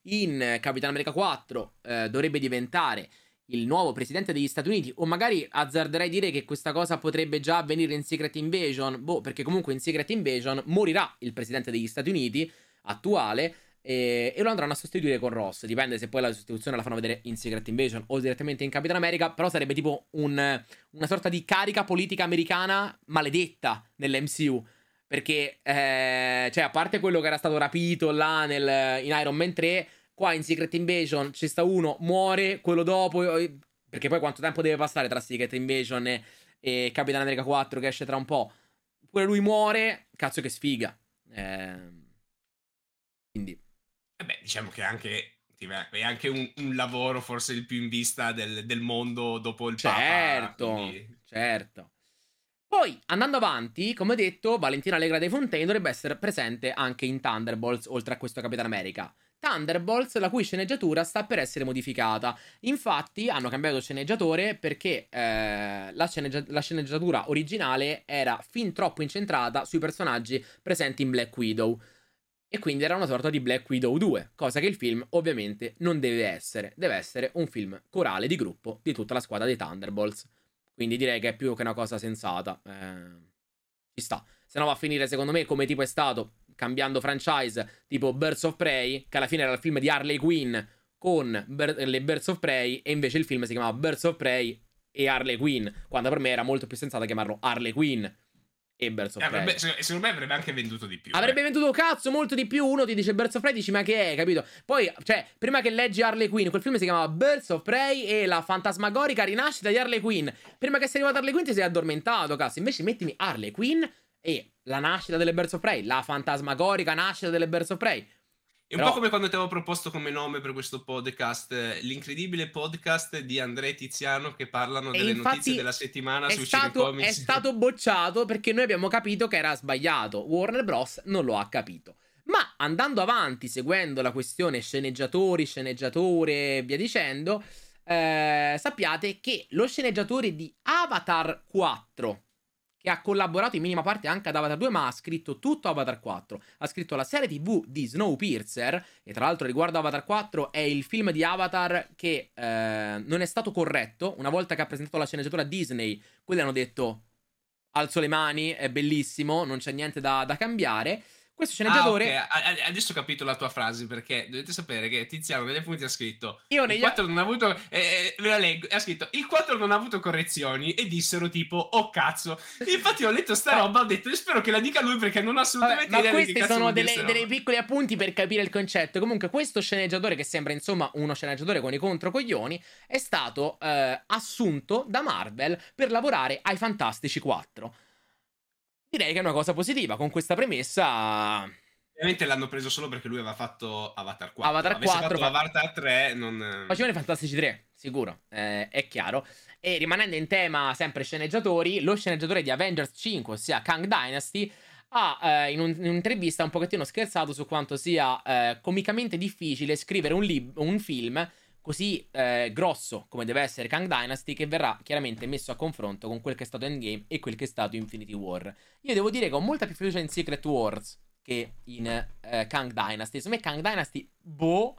in Capitan America 4 eh, dovrebbe diventare il nuovo presidente degli Stati Uniti, o magari azzarderei dire che questa cosa potrebbe già avvenire in Secret Invasion, boh, perché comunque in Secret Invasion morirà il presidente degli Stati Uniti attuale e, e, lo andranno a sostituire con Ross. Dipende se poi la sostituzione la fanno vedere in Secret Invasion o direttamente in Capitan America, però sarebbe tipo un, una sorta di carica politica americana maledetta nell'MCU. Perché, eh, cioè, a parte quello che era stato rapito là nel, in Iron Man 3, qua in Secret Invasion ci sta uno, muore, quello dopo... Perché poi quanto tempo deve passare tra Secret Invasion e, e Capitan America 4 che esce tra un po'? Pure lui muore, cazzo che sfiga. Eh, quindi... Eh beh, diciamo che anche è anche un, un, lavoro forse il più in vista del, del mondo dopo il certo, Papa. Quindi... Certo, Poi, andando avanti, come detto, Valentina Allegra dei Fontaine dovrebbe essere presente anche in Thunderbolts, oltre a questo Capitan America. Thunderbolts, la cui sceneggiatura sta per essere modificata. Infatti, hanno cambiato sceneggiatore perché eh, la, sceneggia- la, sceneggiatura originale era fin troppo incentrata sui personaggi presenti in Black Widow. E quindi era una sorta di Black Widow 2, cosa che il film ovviamente non deve essere. Deve essere un film corale di gruppo di tutta la squadra dei Thunderbolts. Quindi direi che è più che una cosa sensata. Eh, ci sta. Se no va a finire, secondo me, come tipo è stato cambiando franchise, tipo Birds of Prey, che alla fine era il film di Harley Quinn con Ber- le Birds of Prey, e invece il film si chiamava Birds of Prey e Harley Quinn, quando per me era molto più sensato chiamarlo Harley Quinn e Birds of eh, Prey. secondo me avrebbe anche venduto di più. Avrebbe eh. venduto cazzo molto di più. Uno ti dice Birds of Prey, dici ma che è, capito? Poi, cioè, prima che leggi Harley Quinn, quel film si chiamava Birds of Prey e la fantasmagorica rinascita di Harley Quinn. Prima che sei arrivato a Harley Quinn ti sei addormentato, cazzo. Invece mettimi Harley Quinn e la nascita delle Birds of Prey, la fantasmagorica nascita delle Birds of Prey. È un Però... po' come quando ti avevo proposto come nome per questo podcast, l'incredibile podcast di Andrea e Tiziano che parlano delle notizie della settimana su stato, È stato bocciato perché noi abbiamo capito che era sbagliato. Warner Bros. non lo ha capito. Ma andando avanti, seguendo la questione sceneggiatori, sceneggiatore e via dicendo, eh, sappiate che lo sceneggiatore di Avatar 4, che ha collaborato in minima parte anche ad Avatar 2, ma ha scritto tutto Avatar 4. Ha scritto la serie TV di Snowpiercer, e tra l'altro riguardo Avatar 4 è il film di Avatar che eh, non è stato corretto. Una volta che ha presentato la sceneggiatura a Disney, quelli hanno detto alzo le mani, è bellissimo, non c'è niente da, da cambiare. Questo sceneggiatore. Ah, okay. Adesso ho capito la tua frase perché dovete sapere che Tiziano negli appunti ha scritto. Io negli il 4 non ha avuto. Eh, la leggo. Ha scritto: Il 4 non ha avuto correzioni e dissero tipo: Oh cazzo. Infatti ho letto sta roba. Ho detto: Spero che la dica lui perché non ho assolutamente Vabbè, idea Ma questi sono delle, dei piccoli appunti per capire il concetto. Comunque, questo sceneggiatore, che sembra insomma uno sceneggiatore con i controcoglioni, è stato eh, assunto da Marvel per lavorare ai Fantastici 4 direi che è una cosa positiva. Con questa premessa. Ovviamente l'hanno preso solo perché lui aveva fatto Avatar 4. Avatar 4. Fatto Avatar 3 non... Facevano i Fantastici 3, sicuro, eh, è chiaro. E rimanendo in tema sempre sceneggiatori, lo sceneggiatore di Avengers 5, ossia Kang Dynasty, ha eh, in, un, in, un'intervista un pochettino scherzato su quanto sia eh, comicamente difficile scrivere un, lib- un film così eh, grosso come deve essere Kang Dynasty che verrà chiaramente messo a confronto con quel che è stato Endgame e quel che è stato Infinity War. Io devo dire che ho molta più fiducia in Secret Wars che in eh, Kang Dynasty. Secondo me Kang Dynasty, boh,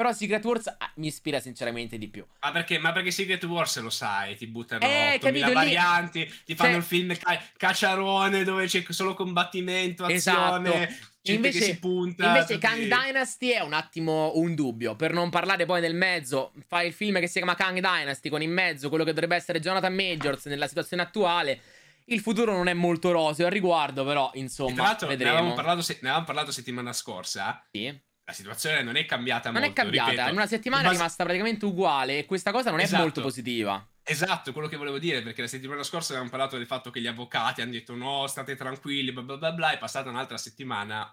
però Secret Wars ah, mi ispira sinceramente di più. Ma perché, ma perché Secret Wars lo sai, ti buttano eh, 8000 varianti, ti fanno cioè... il film ca- cacciarone dove c'è solo combattimento, azione, esatto. Invece, che si punta. Invece tutti... Kang Dynasty è un attimo un dubbio. Per non parlare poi nel mezzo, fai il film che si chiama Kang Dynasty con in mezzo quello che dovrebbe essere Jonathan Majors nella situazione attuale. Il futuro non è molto roseo al riguardo, però insomma. Tra l'altro, vedremo. Ne avevamo, parlato se- ne avevamo parlato settimana scorsa. Sì. La situazione non è cambiata non molto. Non è cambiata, ripeto. in una settimana base... è rimasta praticamente uguale e questa cosa non è esatto. molto positiva. Esatto, quello che volevo dire, perché la settimana scorsa avevamo parlato del fatto che gli avvocati hanno detto no, state tranquilli, bla bla bla bla, è passata un'altra settimana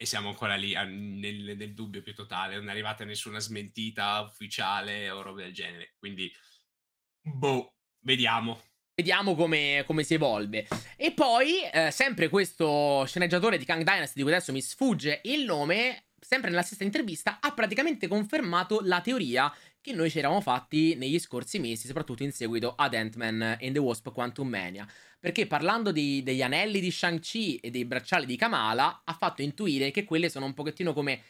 e siamo ancora lì nel, nel, dubbio più totale, non è arrivata nessuna smentita ufficiale o roba del genere, quindi boh, vediamo. Vediamo come, come, si evolve. E poi, eh, sempre questo sceneggiatore di Kang Dynasty, di cui adesso mi sfugge il nome, sempre nella stessa intervista, ha praticamente confermato la teoria che noi ci eravamo fatti negli scorsi mesi, soprattutto in seguito ad Ant-Man and the Wasp Quantum Mania. Perché parlando di, degli anelli di Shang-Chi e dei bracciali di Kamala, ha fatto intuire che quelle sono un pochettino come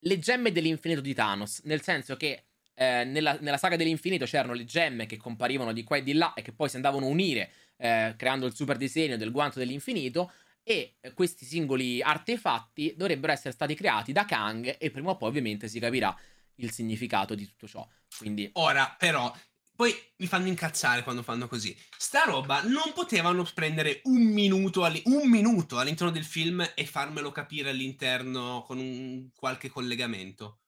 le gemme dell'infinito di Thanos, nel senso che eh, nella, nella, saga dell'infinito c'erano le gemme che comparivano di qua e di là e che poi si andavano a unire eh, creando il super disegno del guanto dell'infinito e questi singoli artefatti dovrebbero essere stati creati da Kang e prima o poi ovviamente si capirà il significato di tutto ciò. Quindi... Ora, però, poi mi fanno incazzare quando fanno così. Sta roba non potevano prendere un minuto, all- un minuto all'interno del film e farmelo capire all'interno con un qualche collegamento.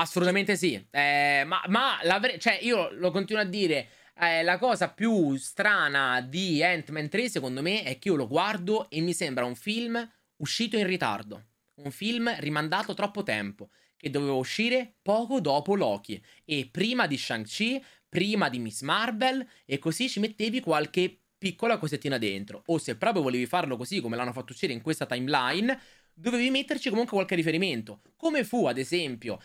Assolutamente sì. Eh, ma, ma cioè, io lo continuo a dire. Eh, la cosa più strana di Ant-Man 3, secondo me, è che io lo guardo e mi sembra un film uscito in ritardo. Un film rimandato troppo tempo. Che doveva uscire poco dopo Loki. E prima di Shang-Chi, prima di Miss Marvel. E così ci mettevi qualche piccola cosettina dentro. O se proprio volevi farlo così, come l'hanno fatto uscire in questa timeline, dovevi metterci comunque qualche riferimento. Come fu, ad esempio,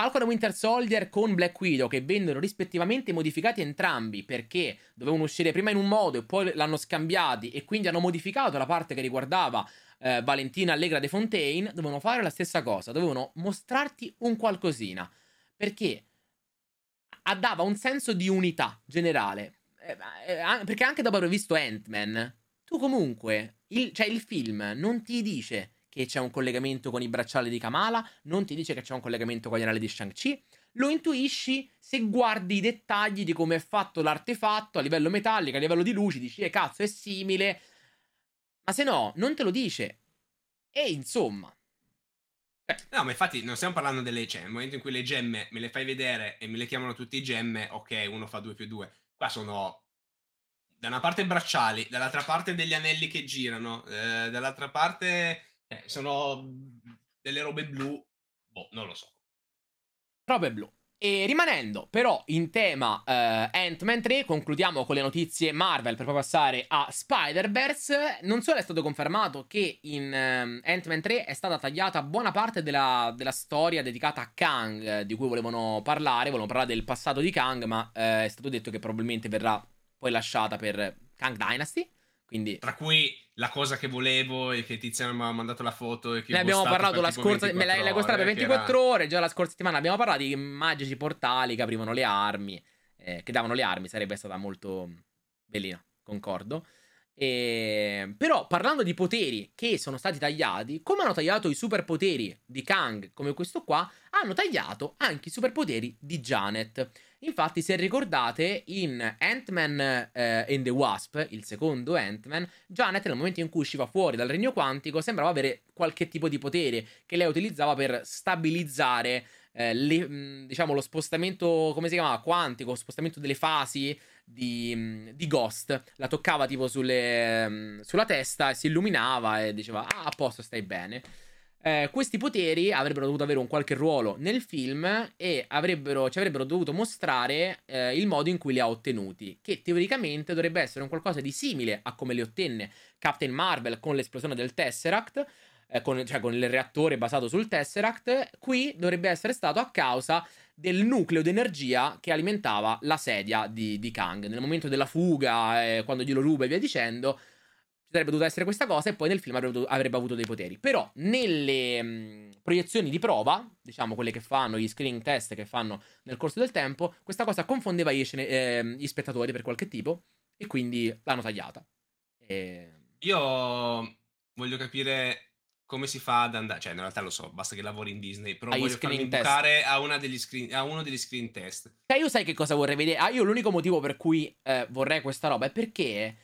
Falcon Winter Soldier con Black Widow che vennero rispettivamente modificati entrambi perché dovevano uscire prima in un modo e poi l'hanno scambiati e quindi hanno modificato la parte che riguardava eh, Valentina Allegra de Fontaine, dovevano fare la stessa cosa, dovevano mostrarti un qualcosina perché dava un senso di unità generale. Eh, eh, perché anche dopo aver visto Ant-Man, tu comunque, il, cioè il film non ti dice che c'è un collegamento con i bracciali di Kamala, non ti dice che c'è un collegamento con gli anelli di Shang-Chi. Lo intuisci se guardi i dettagli di come è fatto l'artefatto a livello metallico, a livello di luci, dici, eh cazzo, è simile. Ma se no, non te lo dice. E insomma. Eh. No, ma infatti non stiamo parlando delle gemme. Nel momento in cui le gemme me le fai vedere e me le chiamano tutte gemme, ok, uno fa 2 più 2. Qua sono da una parte bracciali, dall'altra parte degli anelli che girano, eh, dall'altra parte eh, sono delle robe blu, boh, non lo so. Robe blu. E rimanendo però in tema uh, Ant-Man 3, concludiamo con le notizie Marvel per poi passare a Spider-Verse. Non solo è stato confermato che in uh, Ant-Man 3 è stata tagliata buona parte della, della storia dedicata a Kang, eh, di cui volevano parlare, volevano parlare del passato di Kang, ma uh, è stato detto che probabilmente verrà poi lasciata per Kang Dynasty. Quindi... Tra cui la cosa che volevo e che Tiziano mi ha mandato la foto e che ne abbiamo parlato la scorsa me l'hai, l'hai per 24 era... ore già la scorsa settimana abbiamo parlato di magici portali che aprivano le armi eh, che davano le armi sarebbe stata molto bellina concordo. E... però parlando di poteri che sono stati tagliati come hanno tagliato i superpoteri di Kang come questo qua hanno tagliato anche i superpoteri di Janet Infatti, se ricordate, in Ant-Man eh, and the Wasp, il secondo Ant-Man, Janet nel momento in cui usciva fuori dal regno quantico sembrava avere qualche tipo di potere che lei utilizzava per stabilizzare eh, le, diciamo lo spostamento, come si chiamava, quantico, spostamento delle fasi di, di Ghost. La toccava tipo sulle, sulla testa, si illuminava e diceva, ah, a posto, stai bene eh, questi poteri avrebbero dovuto avere un qualche ruolo nel film e avrebbero, ci avrebbero dovuto mostrare eh, il modo in cui li ha ottenuti, che teoricamente dovrebbe essere un qualcosa di simile a come li ottenne Captain Marvel con l'esplosione del Tesseract, eh, con, cioè con il reattore basato sul Tesseract, qui dovrebbe essere stato a causa del nucleo d'energia che alimentava la sedia di, di Kang. Nel momento della fuga, eh, quando glielo ruba e via dicendo, sarebbe dovuta essere questa cosa e poi nel film avrebbe, avrebbe avuto dei poteri. Però nelle mh, proiezioni di prova, diciamo quelle che fanno, gli screening test che fanno nel corso del tempo, questa cosa confondeva gli, scene, eh, gli spettatori per qualche tipo e quindi l'hanno tagliata. E... Io voglio capire come si fa ad andare, cioè in realtà lo so, basta che lavori in Disney, però Agli voglio farmi bucare a, screen, a, uno degli screen test. Cioè io sai che cosa vorrei vedere? Ah, io l'unico motivo per cui eh, vorrei questa roba è perché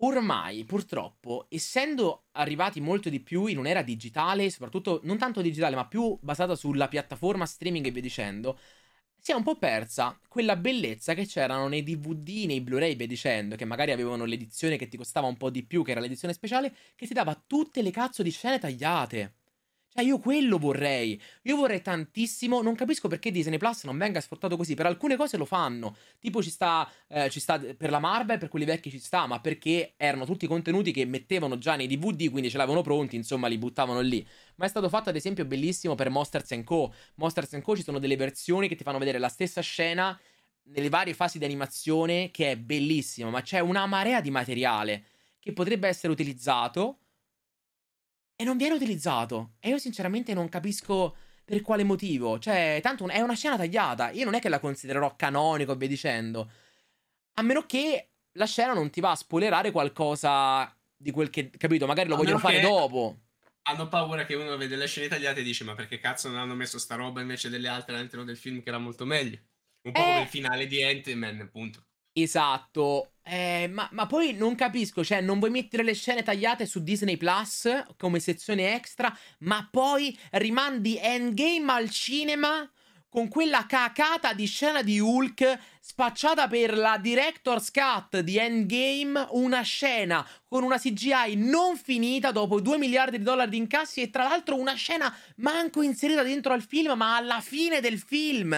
Ormai, purtroppo, essendo arrivati molto di più in un'era digitale, soprattutto non tanto digitale, ma più basata sulla piattaforma streaming e via dicendo, si è un po' persa quella bellezza che c'erano nei DVD, nei Blu-ray, via dicendo, che magari avevano l'edizione che ti costava un po' di più, che era l'edizione speciale, che ti dava tutte le cazzo di scene tagliate. Cioè, io quello vorrei. Io vorrei tantissimo. Non capisco perché Disney Plus non venga sfruttato così. Per alcune cose lo fanno. Tipo, ci sta, eh, ci sta per la Marvel, per quelli vecchi ci sta, ma perché erano tutti contenuti che mettevano già nei DVD, quindi ce l'avevano pronti, insomma, li buttavano lì. Ma è stato fatto, ad esempio, bellissimo per Monsters Co. Monsters Co. ci sono delle versioni che ti fanno vedere la stessa scena nelle varie fasi di animazione, che è bellissimo, ma c'è una marea di materiale che potrebbe essere utilizzato e non viene utilizzato. E io sinceramente non capisco per quale motivo. Cioè, tanto è una scena tagliata. Io non è che la considererò canonico e via dicendo. A meno che la scena non ti va a spoilerare qualcosa di quel che, capito? Magari lo vogliono fare dopo. Hanno paura che uno vede le scene tagliate e dice ma perché cazzo non hanno messo sta roba invece delle altre all'interno del film che era molto meglio? Un po' eh... come il finale di Ant-Man, appunto. Esatto, eh, ma, ma, poi non capisco, cioè non vuoi mettere le scene tagliate su Disney Plus come sezione extra, ma poi rimandi Endgame al cinema con quella cacata di scena di Hulk spacciata per la director's cut di Endgame, una scena con una CGI non finita dopo 2 miliardi di dollari di incassi e tra l'altro una scena manco inserita dentro al film, ma alla fine del film.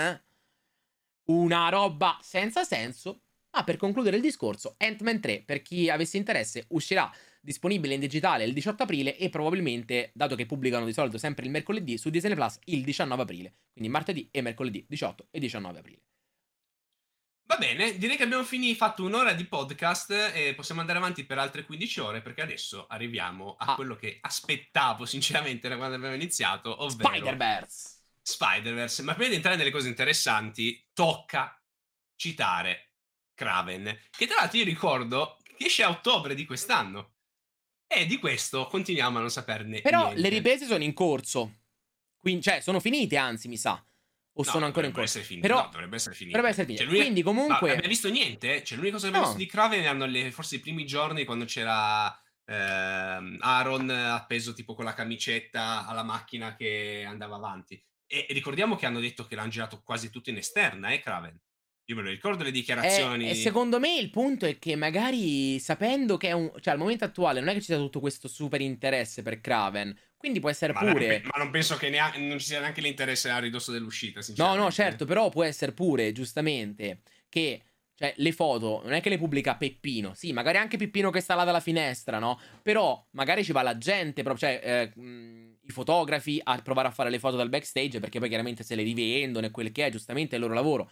Una roba senza senso ma per concludere il discorso, Ant-Man 3, per chi avesse interesse, uscirà disponibile in digitale il 18 aprile e probabilmente, dato che pubblicano di solito sempre il mercoledì, su Disney Plus il 19 aprile. Quindi martedì e mercoledì 18 e 19 aprile. Va bene, direi che abbiamo finito, fatto un'ora di podcast e possiamo andare avanti per altre 15 ore perché adesso arriviamo a ah. quello che aspettavo sinceramente da quando abbiamo iniziato, ovvero... Spider-Verse! Spider-Verse, ma prima di entrare nelle cose interessanti, tocca citare Kraven, che tra l'altro io ricordo che esce a ottobre di quest'anno. E di questo continuiamo a non saperne Però niente. le riprese sono in corso. Quindi, cioè, sono finite, anzi, mi sa. O no, sono ancora in corso? Finite. Però no, dovrebbe essere finite. Dovrebbe essere finite. Cioè, Quindi, comunque. Non abbiamo visto niente. Cioè, l'unica cosa che abbiamo no. visto di Kraven erano le, forse i primi giorni quando c'era eh, Aaron appeso tipo con la camicetta alla macchina che andava avanti. E ricordiamo che hanno detto che l'hanno girato quasi tutto in esterna, eh, Kraven. Io me lo ricordo le dichiarazioni. E, e, secondo me il punto è che magari sapendo che è un. cioè al momento attuale non è che ci sia tutto questo super interesse per Kraven. Quindi può essere ma pure. Non, ma non penso che neanche, non ci sia neanche l'interesse a ridosso dell'uscita. No, no, certo, però può essere pure, giustamente, che. Cioè, le foto non è che le pubblica Peppino. Sì, magari anche Peppino che sta là dalla finestra, no? Però magari ci va la gente, proprio, cioè, eh, mh, i fotografi a provare a fare le foto dal backstage, perché poi chiaramente se le rivendono e quel che è, giustamente è il loro lavoro.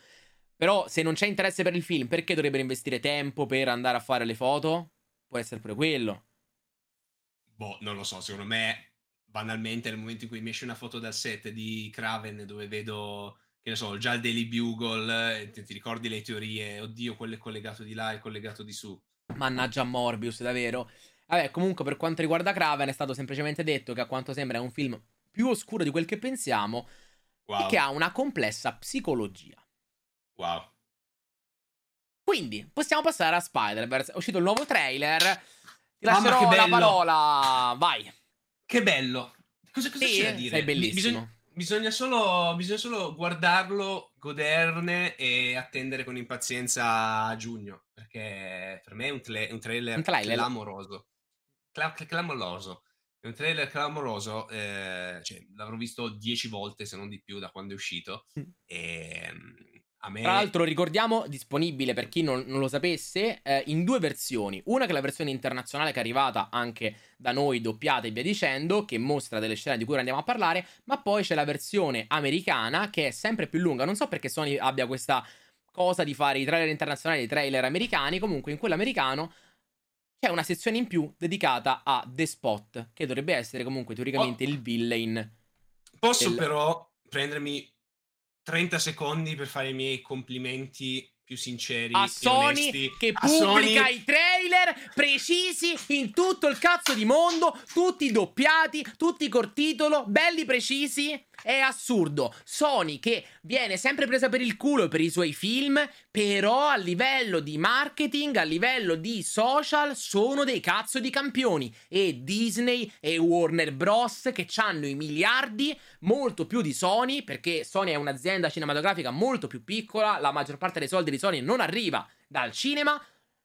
Però se non c'è interesse per il film, perché dovrebbero investire tempo per andare a fare le foto? Può essere pure quello. Boh, non lo so, secondo me, banalmente, nel momento in cui mi esce una foto dal set di Craven dove vedo, che ne so, già il Daily Bugle, eh, ti, ti ricordi le teorie, oddio, quello è collegato di là e collegato di su. Mannaggia Morbius, davvero. Vabbè, comunque per quanto riguarda Craven è stato semplicemente detto che a quanto sembra è un film più oscuro di quel che pensiamo wow. e che ha una complessa psicologia. Wow. Quindi, possiamo passare a Spider-Verse. È uscito il nuovo trailer. Ti lascerò la parola. Vai. Che bello. Cosa, cosa sì, c'è da dire? Sei bellissimo. Bisogna, bisogna, solo, bisogna solo guardarlo, goderne e attendere con impazienza a giugno. Perché per me è un, tle- un trailer, un trailer clamoroso. Cla- clamoroso. È un trailer clamoroso. Eh, cioè, l'avrò visto dieci volte, se non di più, da quando è uscito. Mm. E ehm, me... Tra l'altro, ricordiamo, disponibile per chi non, non lo sapesse, eh, in due versioni. Una che è la versione internazionale che è arrivata anche da noi, doppiata e via dicendo, che mostra delle scene di cui andiamo a parlare, ma poi c'è la versione americana che è sempre più lunga. Non so perché Sony abbia questa cosa di fare i trailer internazionali e i trailer americani, comunque in quello americano c'è una sezione in più dedicata a The Spot, che dovrebbe essere comunque teoricamente oh. il villain. Posso del... però prendermi 30 secondi per fare i miei complimenti più sinceri a Sony onesti. che a pubblica Sony... i trailer precisi in tutto il cazzo di mondo, tutti doppiati, tutti col titolo, belli precisi. È assurdo. Sony che viene sempre presa per il culo per i suoi film, però a livello di marketing, a livello di social, sono dei cazzo di campioni. E Disney e Warner Bros. che hanno i miliardi, molto più di Sony, perché Sony è un'azienda cinematografica molto più piccola, la maggior parte dei soldi di Sony non arriva dal cinema.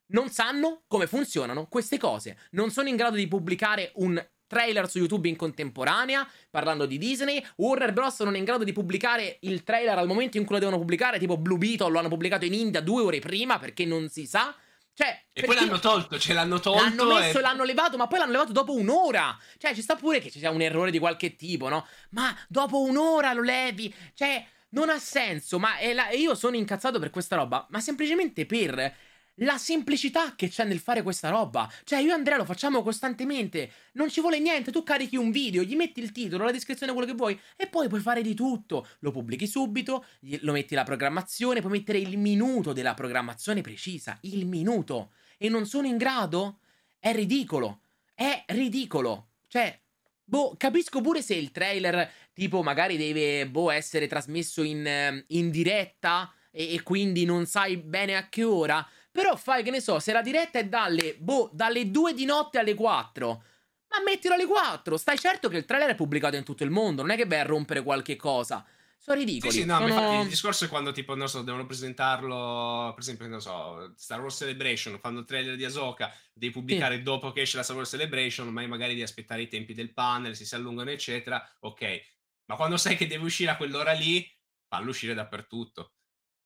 Non sanno come funzionano queste cose. Non sono in grado di pubblicare un trailer su YouTube in contemporanea, parlando di Disney. Warner Bros. non è in grado di pubblicare il trailer al momento in cui lo devono pubblicare, tipo Blue Beetle lo hanno pubblicato in India due ore prima perché non si sa. Cioè, e poi l'hanno tolto, ce l'hanno tolto. L'hanno messo e l'hanno levato, ma poi l'hanno levato dopo un'ora. Cioè, ci sta pure che ci sia un errore di qualche tipo, no? Ma dopo un'ora lo levi. Cioè, non ha senso. Ma la... io sono incazzato per questa roba. Ma semplicemente per la semplicità che c'è nel fare questa roba. Cioè, io e Andrea lo facciamo costantemente. Non ci vuole niente. Tu carichi un video, gli metti il titolo, la descrizione, quello che vuoi, e poi puoi fare di tutto. Lo pubblichi subito, lo metti la programmazione, puoi mettere il minuto della programmazione precisa. Il minuto. E non sono in grado? È ridicolo. è ridicolo. Cioè, boh, capisco pure se il trailer, tipo, magari deve, boh, essere trasmesso in, in diretta e, e quindi non sai bene a che ora. Però fai, che ne so, se la diretta è dalle, boh, dalle 2 di notte alle 4. Ma mettilo alle 4. Stai certo che il trailer è pubblicato in tutto il mondo. Non è che vai a rompere qualche cosa. Sono ridicoli. Sì, sì, no, sono... infatti il discorso è quando tipo, non so, devono presentarlo, per esempio, non so, Star Wars Celebration, fanno il trailer di Ahsoka, devi pubblicare sì. dopo che esce la Star Wars Celebration, ma magari devi aspettare i tempi del panel, si si allungano, eccetera, ok. Ma quando sai che deve uscire a quell'ora lì, fallo uscire dappertutto.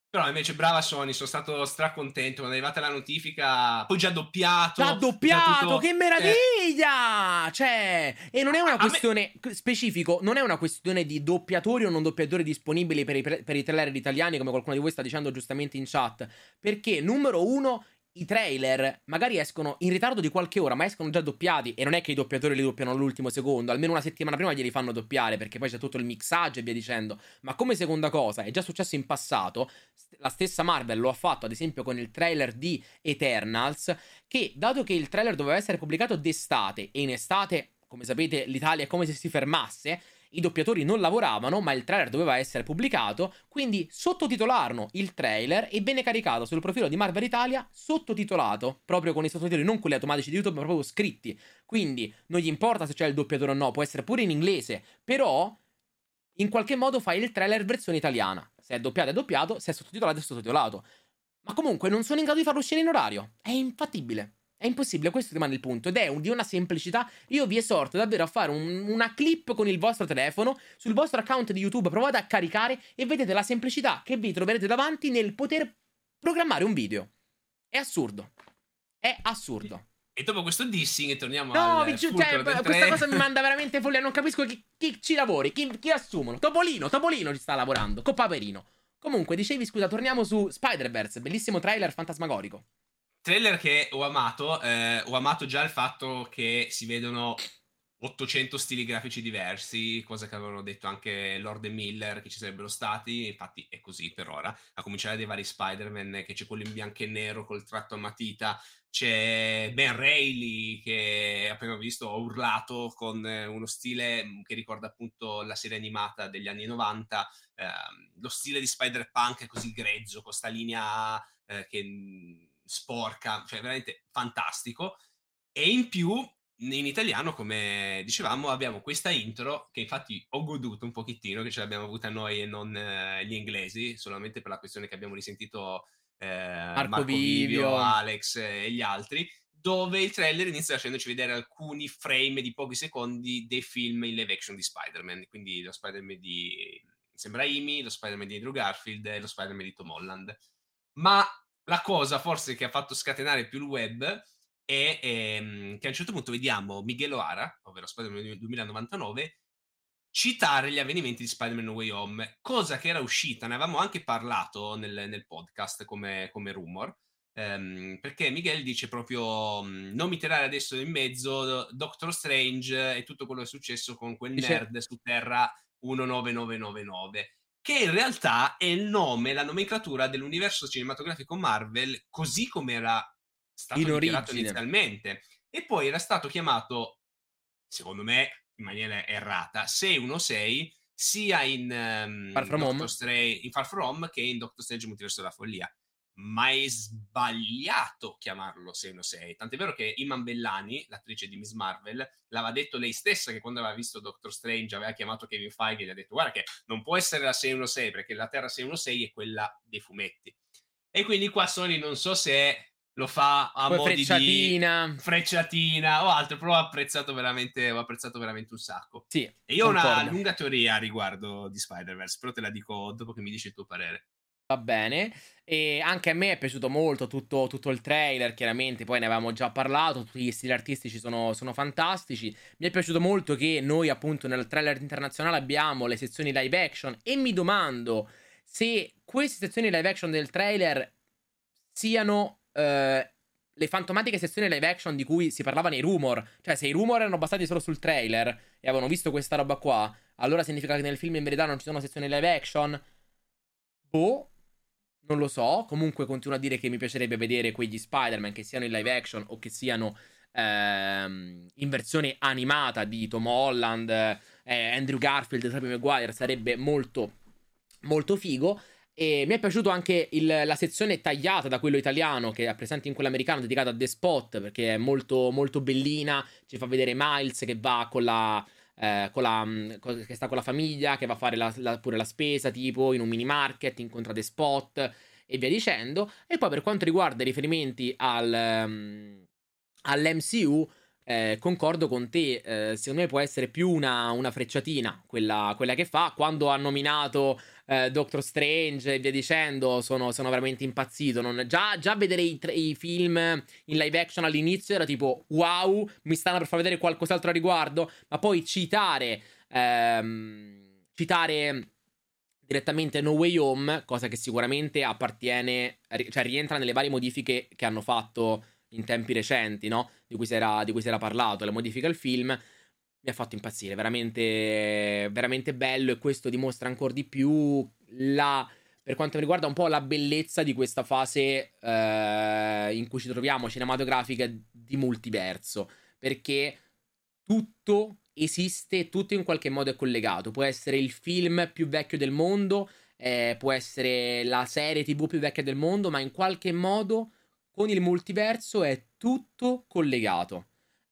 Però invece brava Sony, sono stato stracontento quando è arrivata la notifica, poi già doppiato. Già doppiato, tutto, che meraviglia! Eh. Cioè, e non è una questione me... specifico, non è una questione di doppiatori o non doppiatori disponibili per i, per i trailer italiani, come qualcuno di voi sta dicendo giustamente in chat. Perché, numero uno, i trailer magari escono in ritardo di qualche ora, ma escono già doppiati. E non è che i doppiatori li doppiano all'ultimo secondo, almeno una settimana prima glieli fanno doppiare, perché poi c'è tutto il mixaggio e via dicendo. Ma come seconda cosa, è già successo in passato, la stessa Marvel lo ha fatto ad esempio con il trailer di Eternals, che dato che il trailer doveva essere pubblicato d'estate e in estate, come sapete, l'Italia è come se si fermasse i doppiatori non lavoravano, ma il trailer doveva essere pubblicato, quindi sottotitolarono il trailer e venne caricato sul profilo di Marvel Italia sottotitolato, proprio con i sottotitoli non quelli automatici di YouTube, ma proprio scritti. Quindi non gli importa se c'è il doppiatore o no, può essere pure in inglese, però in qualche modo fai il trailer versione italiana. Se è doppiato è doppiato, se è sottotitolato è sottotitolato. Ma comunque non sono in grado di farlo uscire in orario. È infattibile. È impossibile, questo rimane il punto. Ed è un, di una semplicità. Io vi esorto davvero a fare un, una clip con il vostro telefono sul vostro account di YouTube. Provate a caricare e vedete la semplicità che vi troverete davanti nel poter programmare un video. È assurdo. È assurdo. E dopo questo dissing torniamo no, al giu- cioè, questa cosa mi [LAUGHS] manda veramente follia. Non capisco chi, chi ci lavori, chi, chi, assumono. Topolino, Topolino ci sta lavorando. Con Paperino. Comunque, dicevi, scusa, torniamo su Spider-Verse. Bellissimo trailer fantasmagorico trailer che ho amato, eh, ho amato già il fatto che si vedono 800 stili grafici diversi, cosa che avevano detto anche Lord e Miller che ci sarebbero stati, infatti è così per ora, a cominciare dai vari Spider-Man, che c'è quello in bianco e nero col tratto a matita, c'è Ben Reilly che appena visto ho urlato con uno stile che ricorda appunto la serie animata degli anni 90, eh, lo stile di Spider-Punk è così grezzo, con questa linea eh, che sporca, cioè veramente fantastico. E in più, in italiano, come dicevamo, abbiamo questa intro che infatti ho goduto un pochettino, che ce l'abbiamo avuta noi e non eh, gli inglesi, solamente per la questione che abbiamo risentito eh, Marco, Marco Vivio, Alex e gli altri, dove il trailer inizia facendoci vedere alcuni frame di pochi secondi dei film in live action di Spider-Man, quindi lo Spider-Man di Sam Raimi, lo Spider-Man di Andrew Garfield e lo Spider-Man di Tom Holland. Ma la cosa forse che ha fatto scatenare più il web è ehm, che a un certo punto vediamo Miguel O'Hara, ovvero Spider-Man 2099, citare gli avvenimenti di Spider-Man No Way Home, cosa che era uscita, ne avevamo anche parlato nel, nel podcast come, come rumor, ehm, perché Miguel dice proprio non mi tirare adesso in mezzo Doctor Strange e tutto quello che è successo con quel nerd su Terra 19999 che in realtà è il nome, la nomenclatura dell'universo cinematografico Marvel, così come era stato in dichiarato origine. inizialmente. E poi era stato chiamato, secondo me, in maniera errata, 616 sia in, um, Far From Strange, in Far From che in Doctor Strange Multiverso della Follia ma è sbagliato chiamarlo 616. Tant'è vero che Iman Bellani, l'attrice di Miss Marvel, l'aveva detto lei stessa che quando aveva visto Doctor Strange aveva chiamato Kevin Feige e gli ha detto guarda che non può essere la 616 perché la Terra 616 è quella dei fumetti. E quindi qua Sony non so se lo fa a Poi modi frecciatina. di frecciatina o altro, però ho apprezzato veramente, ho apprezzato veramente un sacco. Sì, e io ho una lunga teoria riguardo di Spider-Verse, però te la dico dopo che mi dici il tuo parere. Va bene. E anche a me è piaciuto molto tutto, tutto, il trailer, chiaramente, poi ne avevamo già parlato, tutti gli stili artistici sono, sono, fantastici. Mi è piaciuto molto che noi appunto nel trailer internazionale abbiamo le sezioni live action e mi domando se queste sezioni live action del trailer siano eh, le fantomatiche sezioni live action di cui si parlava nei rumor. Cioè se i rumor erano basati solo sul trailer e avevano visto questa roba qua, allora significa che nel film in verità non ci sono sezioni live action? Boh non lo so, comunque continuo a dire che mi piacerebbe vedere quegli Spider-Man che siano in live action o che siano ehm, in versione animata di Tom Holland, eh, Andrew Garfield Tobey Maguire sarebbe molto, molto figo. E mi è piaciuto anche il, la sezione tagliata da quello italiano che è presente in quello americano dedicata a The Spot perché è molto, molto bellina. Ci fa vedere Miles che va con la, eh, la, mm, che sta con la famiglia, che va a fare la, la, pure la spesa, tipo in un mini market, incontra The Spot e via dicendo. E poi per quanto riguarda i riferimenti al, um, all'MCU, eh, concordo con te, eh, secondo me può essere più una, una frecciatina quella, quella, che fa. Quando ha nominato eh, Doctor Strange e via dicendo, sono, sono veramente impazzito. Non, già, già, vedere i, i, film in live action all'inizio era tipo wow, mi stanno per far vedere qualcos'altro a riguardo, ma poi citare, ehm, citare direttamente No Way Home, cosa che sicuramente appartiene, cioè rientra nelle varie modifiche che hanno fatto in tempi recenti, no? Di cui si era, di cui si era parlato, la modifica al film, mi ha fatto impazzire, veramente, veramente bello e questo dimostra ancora di più la, per quanto mi riguarda un po' la bellezza di questa fase eh, in cui ci troviamo cinematografica di multiverso, perché tutto esiste, tutto in qualche modo è collegato, può essere il film più vecchio del mondo, eh, può essere la serie tv più vecchia del mondo, ma in qualche modo con il multiverso è tutto collegato.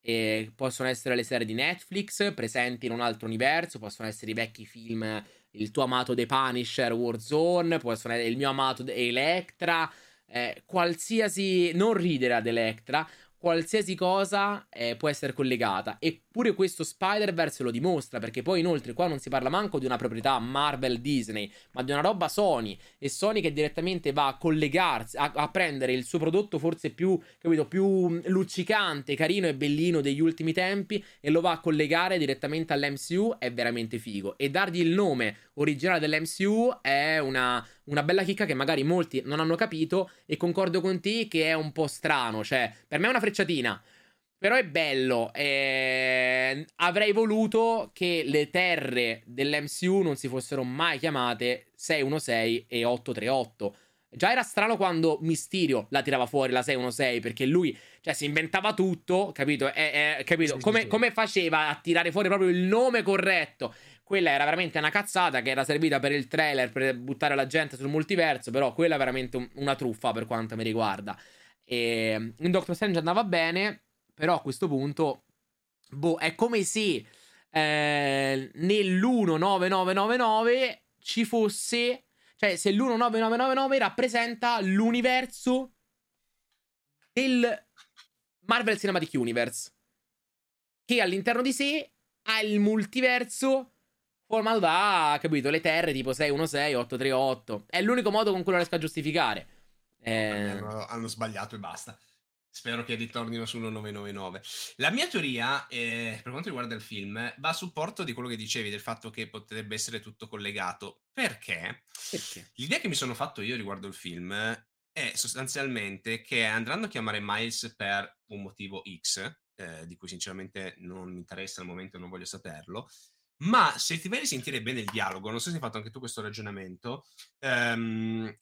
E possono essere le serie di Netflix presenti in un altro universo, possono essere i vecchi film, il tuo amato The Punisher, Warzone, possono essere il mio amato Electra, eh, qualsiasi... non ridere ad Electra, qualsiasi cosa eh, può essere collegata. Eppure questo Spider-Verse lo dimostra, perché poi inoltre qua non si parla manco di una proprietà Marvel Disney, ma di una roba Sony. E Sony che direttamente va a collegarsi, a, a prendere il suo prodotto forse più, capito, più luccicante, carino e bellino degli ultimi tempi e lo va a collegare direttamente all'MCU è veramente figo. E dargli il nome originale dell'MCU è una una bella chicca che magari molti non hanno capito e concordo con te che è un po' strano, cioè per me è una frecciatina. Però è bello. Eh, avrei voluto che le terre dell'MCU non si fossero mai chiamate 616 e 838. Già era strano quando Mysterio la tirava fuori la 616 perché lui, cioè, si inventava tutto, capito? Eh, eh, capito? Come, come faceva a tirare fuori proprio il nome corretto? Quella era veramente una cazzata che era servita per il trailer, per buttare la gente sul multiverso, però quella è veramente un, una truffa per quanto mi riguarda. E in Doctor Strange andava bene, però a questo punto, boh, è come se eh, nell'19999 ci fosse, cioè se l'19999 rappresenta l'universo del Marvel Cinematic Universe, che all'interno di sé ha il multiverso formato da, capito, le terre tipo 616, 838. È l'unico modo con cui lo riesco a giustificare. Eh... Hanno, hanno, sbagliato e basta. Spero che ritornino su 1999. La mia teoria, eh, per quanto riguarda il film, va a supporto di quello che dicevi, del fatto che potrebbe essere tutto collegato. Perché? Perché? L'idea che mi sono fatto io riguardo il film è sostanzialmente che andranno a chiamare Miles per un motivo X, eh, di cui sinceramente non mi interessa al momento e non voglio saperlo, ma se ti vai a sentire bene il dialogo, non so se hai fatto anche tu questo ragionamento, ehm,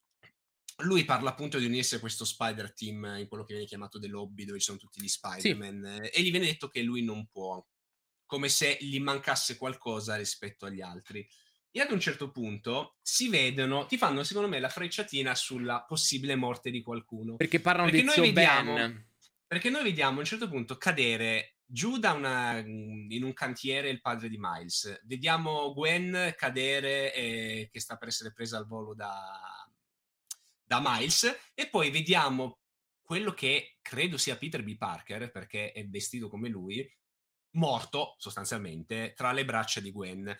lui parla appunto di unirsi a questo Spider Team in quello che viene chiamato The Lobby, dove ci sono tutti gli Spider-Man, sì. e gli viene detto che lui non può, come se gli mancasse qualcosa rispetto agli altri. E ad un certo punto si vedono, ti fanno secondo me la frecciatina sulla possibile morte di qualcuno. Perché parlano perché di zio vediamo, Ben. Perché noi vediamo a un certo punto cadere giù da una, in un cantiere il padre di Miles. Vediamo Gwen cadere e, che sta per essere presa al volo da, da Miles e poi vediamo quello che credo sia Peter B. Parker, perché è vestito come lui, morto sostanzialmente tra le braccia di Gwen.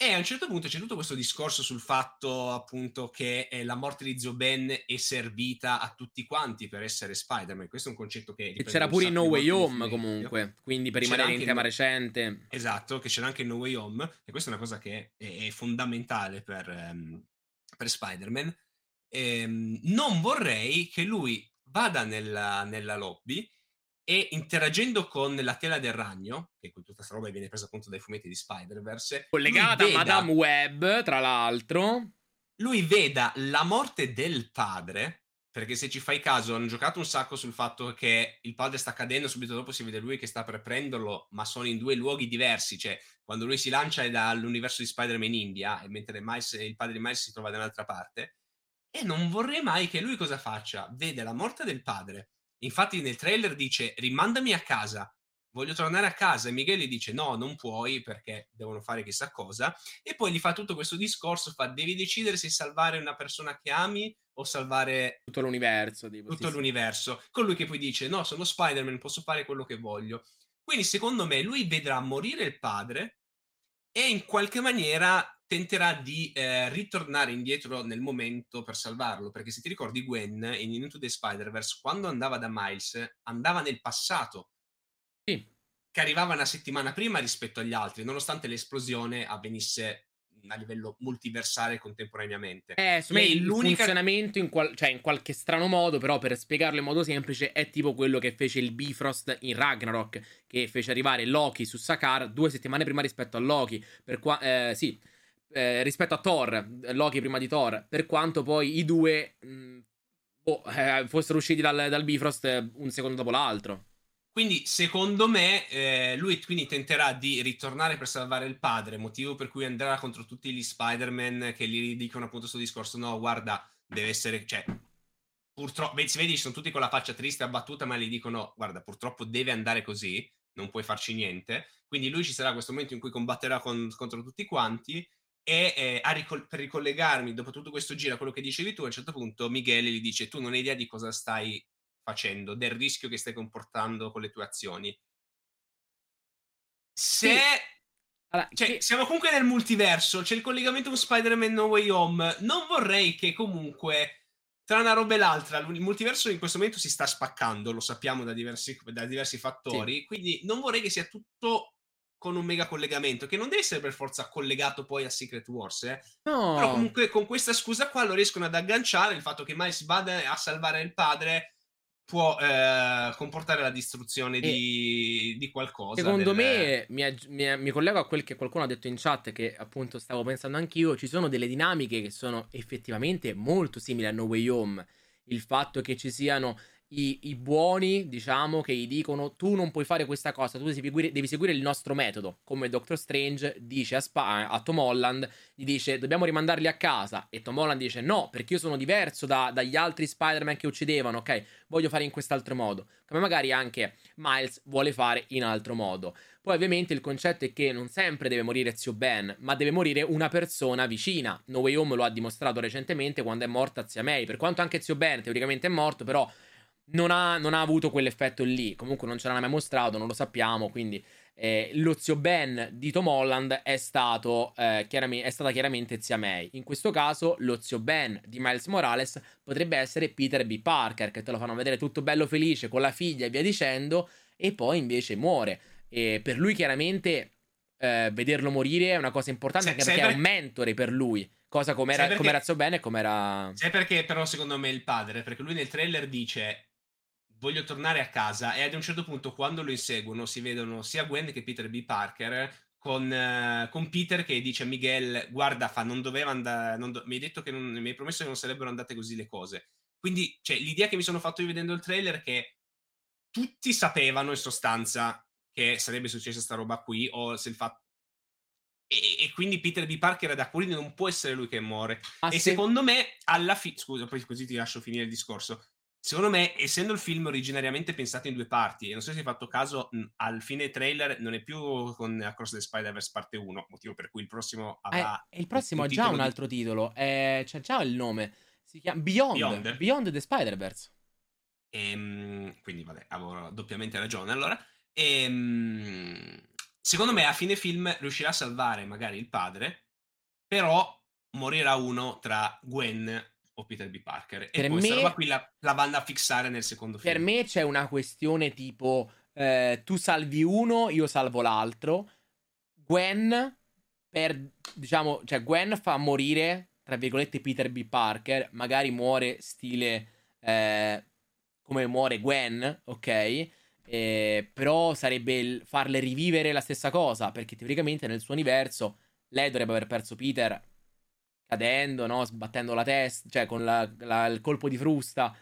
E a un certo punto c'è tutto questo discorso sul fatto appunto che eh, la morte di Zio Ben è servita a tutti quanti per essere Spider-Man. Questo è un concetto che... C'era pure in No Way Home comunque, quindi per rimanere in tema recente. Esatto, che c'era anche in No Way Home e questa è una cosa che è, è fondamentale per, um, per Spider-Man. E, um, non vorrei che lui vada nella, nella lobby e interagendo con la tela del ragno, che tutta questa roba viene presa appunto dai fumetti di Spider-Verse, collegata veda, a Madame Web, tra l'altro, lui veda la morte del padre perché se ci fai caso hanno giocato un sacco sul fatto che il padre sta cadendo, subito dopo si vede lui che sta per prenderlo, ma sono in due luoghi diversi, cioè quando lui si lancia è dall'universo di Spider-Man in India, mentre Miles, il padre di Miles si trova da un'altra parte, e non vorrei mai che lui cosa faccia? Vede la morte del padre, infatti nel trailer dice rimandami a casa, voglio tornare a casa e Miguel gli dice no, non puoi perché devono fare chissà cosa e poi gli fa tutto questo discorso, fa devi decidere se salvare una persona che ami o salvare tutto l'universo. Tipo, tutto sì, l'universo. Sì. Colui che poi dice no, sono Spider-Man, posso fare quello che voglio. Quindi secondo me lui vedrà morire il padre e in qualche maniera tenterà di eh, ritornare indietro nel momento per salvarlo, perché se ti ricordi Gwen in Into the Spider-Verse, quando andava da Miles, andava nel passato sì. Che arrivava una settimana prima rispetto agli altri, nonostante l'esplosione avvenisse a livello multiversale contemporaneamente. Eh, me il l'unica... funzionamento in, qual- cioè, in qualche strano modo, però per spiegarlo in modo semplice, è tipo quello che fece il Bifrost in Ragnarok, che fece arrivare Loki su Sakar due settimane prima rispetto a Loki. Per qua- eh, sì, eh, rispetto a Thor, Loki prima di Thor, per quanto poi i due mh, oh, eh, fossero usciti dal, dal Bifrost un secondo dopo l'altro. Quindi, secondo me, eh, lui quindi tenterà di ritornare per salvare il padre, motivo per cui andrà contro tutti gli Spider-Man che gli dicono appunto questo discorso, no, guarda, deve essere, cioè, purtroppo, si vede, sono tutti con la faccia triste, abbattuta, ma gli dicono, guarda, purtroppo deve andare così, non puoi farci niente. Quindi lui ci sarà questo momento in cui combatterà con, contro tutti quanti e eh, ricol- per ricollegarmi dopo tutto questo giro a quello che dicevi tu, a un certo punto Michele gli dice, tu non hai idea di cosa stai facendo, del rischio che stai comportando con le tue azioni. Se... Sì. Allora, cioè, che... siamo comunque nel multiverso, c'è il collegamento con Spider-Man No Way Home. Non vorrei che comunque, tra una roba e l'altra, il multiverso in questo momento si sta spaccando, lo sappiamo da diversi, da diversi fattori, sì. quindi non vorrei che sia tutto con un mega collegamento, che non deve essere per forza collegato poi a Secret Wars, eh? no. però comunque con questa scusa qua lo riescono ad agganciare il fatto che Miles vada a salvare il padre può eh, comportare la distruzione di, di qualcosa. Secondo del... me, mi, mi, mi, collego a quel che qualcuno ha detto in chat, che appunto stavo pensando anch'io, ci sono delle dinamiche che sono effettivamente molto simili a No Way Home. Il fatto che ci siano i, i, buoni, diciamo, che gli dicono tu non puoi fare questa cosa, tu devi seguire, devi seguire il nostro metodo. Come Doctor Strange dice a, Spa, a, Tom Holland, gli dice dobbiamo rimandarli a casa. E Tom Holland dice no, perché io sono diverso da, dagli altri Spider-Man che uccidevano, ok? Voglio fare in quest'altro modo. Come magari anche Miles vuole fare in altro modo. Poi ovviamente il concetto è che non sempre deve morire zio Ben, ma deve morire una persona vicina. No Way Home lo ha dimostrato recentemente quando è morta zia May. Per quanto anche zio Ben teoricamente è morto, però non ha, non ha, avuto quell'effetto lì. Comunque non ce l'ha mai mostrato, non lo sappiamo. Quindi eh, lo zio Ben di Tom Holland è, stato, eh, è stata chiaramente zia May. In questo caso, lo zio Ben di Miles Morales potrebbe essere Peter B. Parker, che te lo fanno vedere tutto bello felice con la figlia e via dicendo, e poi invece muore. E per lui, chiaramente, eh, vederlo morire è una cosa importante, anche perché per... è un mentore per lui. Cosa come era, perché... come Zio Ben e come era. Sai perché, però, secondo me, il padre? Perché lui nel trailer dice voglio tornare a casa e ad un certo punto quando lo inseguono si vedono sia Gwen che Peter B. Parker con, uh, con Peter che dice a Miguel guarda fa non doveva andare do- mi hai detto che non, mi hai promesso che non sarebbero andate così le cose quindi cioè, l'idea che mi sono fatto io vedendo il trailer è che tutti sapevano in sostanza che sarebbe successa sta roba qui o se il fatto e, e, quindi Peter B. Parker da quindi non può essere lui che muore. Ah, e se... secondo me, alla fine, scusa, poi così ti lascio finire il discorso. Secondo me, essendo il film originariamente pensato in due parti, e non so se hai fatto caso, mh, al fine trailer non è più con Across the Spider-Verse parte 1, motivo per cui il prossimo avrà... Eh, il prossimo ha già un altro titolo, eh, c'è già il nome, si chiama Beyond, Beyond, Beyond the Spider-Verse. Ehm, quindi, vabbè, avevo doppiamente ragione. Allora, ehm, secondo me a fine film riuscirà a salvare magari il padre, però morirà uno tra Gwen o Peter B. Parker. E per questa me, roba qui la, la vanno a fissare nel secondo film. Per me c'è una questione tipo eh, tu salvi uno, io salvo l'altro. Gwen per diciamo, cioè Gwen fa morire tra virgolette Peter B. Parker, magari muore stile eh, come muore Gwen, ok? Eh, però sarebbe farle rivivere la stessa cosa, perché teoricamente nel suo universo lei dovrebbe aver perso Peter cadendo, no? Sbattendo la testa, cioè con la, la, il colpo di frusta,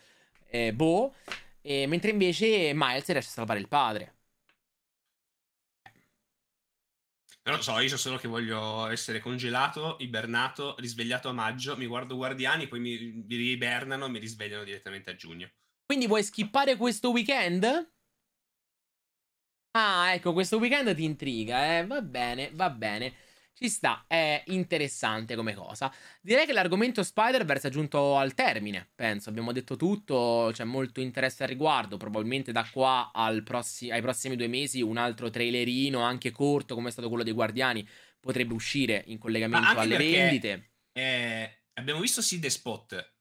eh, boh. E, mentre invece Miles riesce a salvare il padre. Non lo so, io so solo che voglio essere congelato, ibernato, risvegliato a maggio, mi guardo Guardiani, poi mi, mi ribernano e mi risvegliano direttamente a giugno. Quindi vuoi skippare questo weekend? Ah, ecco, questo weekend ti intriga, eh? Va bene, va bene. Ci sta, è interessante come cosa. Direi che l'argomento Spider-Verse è giunto al termine, penso. Abbiamo detto tutto, c'è molto interesse al riguardo. Probabilmente da qua prossi- ai prossimi due mesi un altro trailerino, anche corto, come è stato quello dei Guardiani, potrebbe uscire in collegamento alle vendite. Eh, abbiamo visto sì The Spot,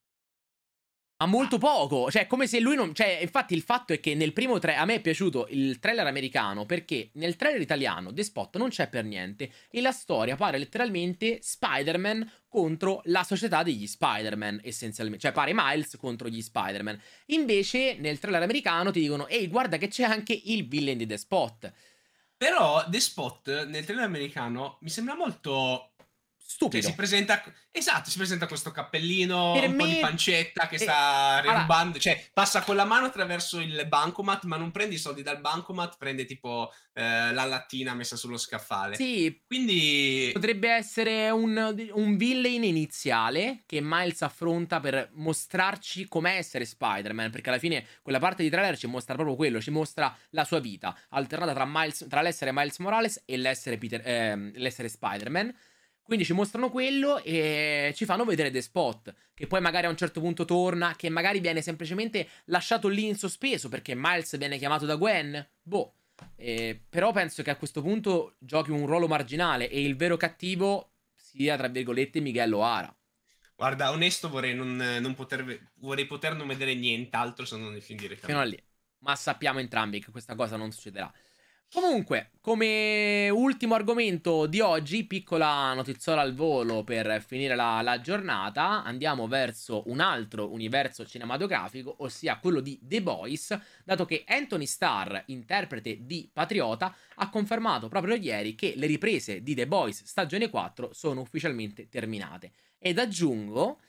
ma molto poco, cioè come se lui non... Cioè, infatti il fatto è che nel primo trailer... A me è piaciuto il trailer americano perché nel trailer italiano The Spot non c'è per niente e la storia pare letteralmente Spider-Man contro la società degli Spider-Man, essenzialmente. Cioè pare Miles contro gli Spider-Man. Invece nel trailer americano ti dicono, ehi guarda che c'è anche il villain di The Spot. Però The Spot nel trailer americano mi sembra molto stupido. Cioè, si presenta, esatto, si presenta questo cappellino, per un me... po' di pancetta che eh, sta rubando, allora... cioè passa con la mano attraverso il bancomat, ma non prende i soldi dal bancomat, prende tipo eh, la lattina messa sullo scaffale. Sì, quindi potrebbe essere un, un villain iniziale che Miles affronta per mostrarci com'è essere Spider-Man, perché alla fine quella parte di trailer ci mostra proprio quello, ci mostra la sua vita, alternata tra, Miles, tra l'essere Miles Morales e l'essere, Peter, eh, l'essere Spider-Man. Quindi ci mostrano quello e ci fanno vedere The Spot, che poi magari a un certo punto torna, che magari viene semplicemente lasciato lì in sospeso perché Miles viene chiamato da Gwen. Boh. Eh, però penso che a questo punto giochi un ruolo marginale e il vero cattivo sia, tra virgolette, Miguel O'Hara. Guarda, onesto vorrei, non, non poter, vorrei poter non vedere nient'altro se non il film direttamente. Fino a lì. Ma sappiamo entrambi che questa cosa non succederà. Comunque, come ultimo argomento di oggi, piccola notiziola al volo per finire la, la, giornata, andiamo verso un altro universo cinematografico, ossia quello di The Boys, dato che Anthony Starr, interprete di Patriota, ha confermato proprio ieri che le riprese di The Boys stagione 4 sono ufficialmente terminate. Ed aggiungo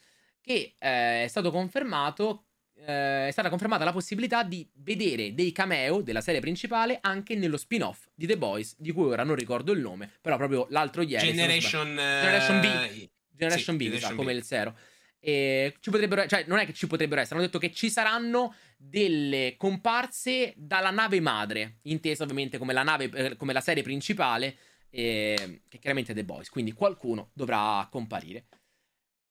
che eh, è stato confermato eh, è stata confermata la possibilità di vedere dei cameo della serie principale anche nello spin-off di The Boys, di cui ora non ricordo il nome, però proprio l'altro ieri. Generation, uh, Generation B. Generation sì, B, sa, come il Zero. E ci potrebbero, cioè, non è che ci potrebbero essere, hanno detto che ci saranno delle comparse dalla nave madre, intesa ovviamente come la, nave, eh, come la serie principale, eh, che chiaramente è The Boys, quindi qualcuno dovrà comparire.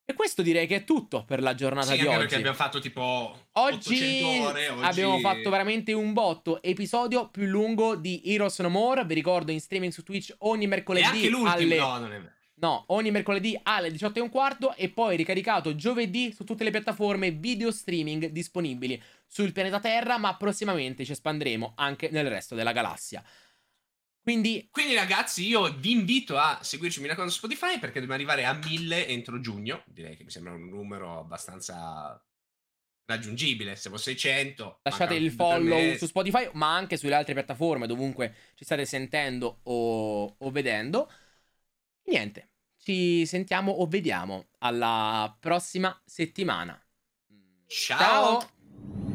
E questo direi che è tutto per la giornata sì, di oggi. perché abbiamo fatto tipo oggi, ore, oggi, abbiamo fatto veramente un botto. Episodio più lungo di Heroes No More. Vi ricordo in streaming su Twitch ogni mercoledì. E alle... no, non è vero. No, ogni mercoledì alle 18 e un quarto e poi ricaricato giovedì su tutte le piattaforme video streaming disponibili sul pianeta Terra, ma prossimamente ci espanderemo anche nel resto della galassia. Quindi... Quindi ragazzi io vi invito a seguirci mi raccomando su Spotify perché dobbiamo arrivare a 1000 entro giugno, direi che mi sembra un numero abbastanza raggiungibile, siamo 600. Lasciate il follow su Spotify ma anche sulle altre piattaforme dovunque ci state sentendo o, o vedendo. Niente, ci sentiamo o vediamo alla prossima settimana. Ciao. Ciao.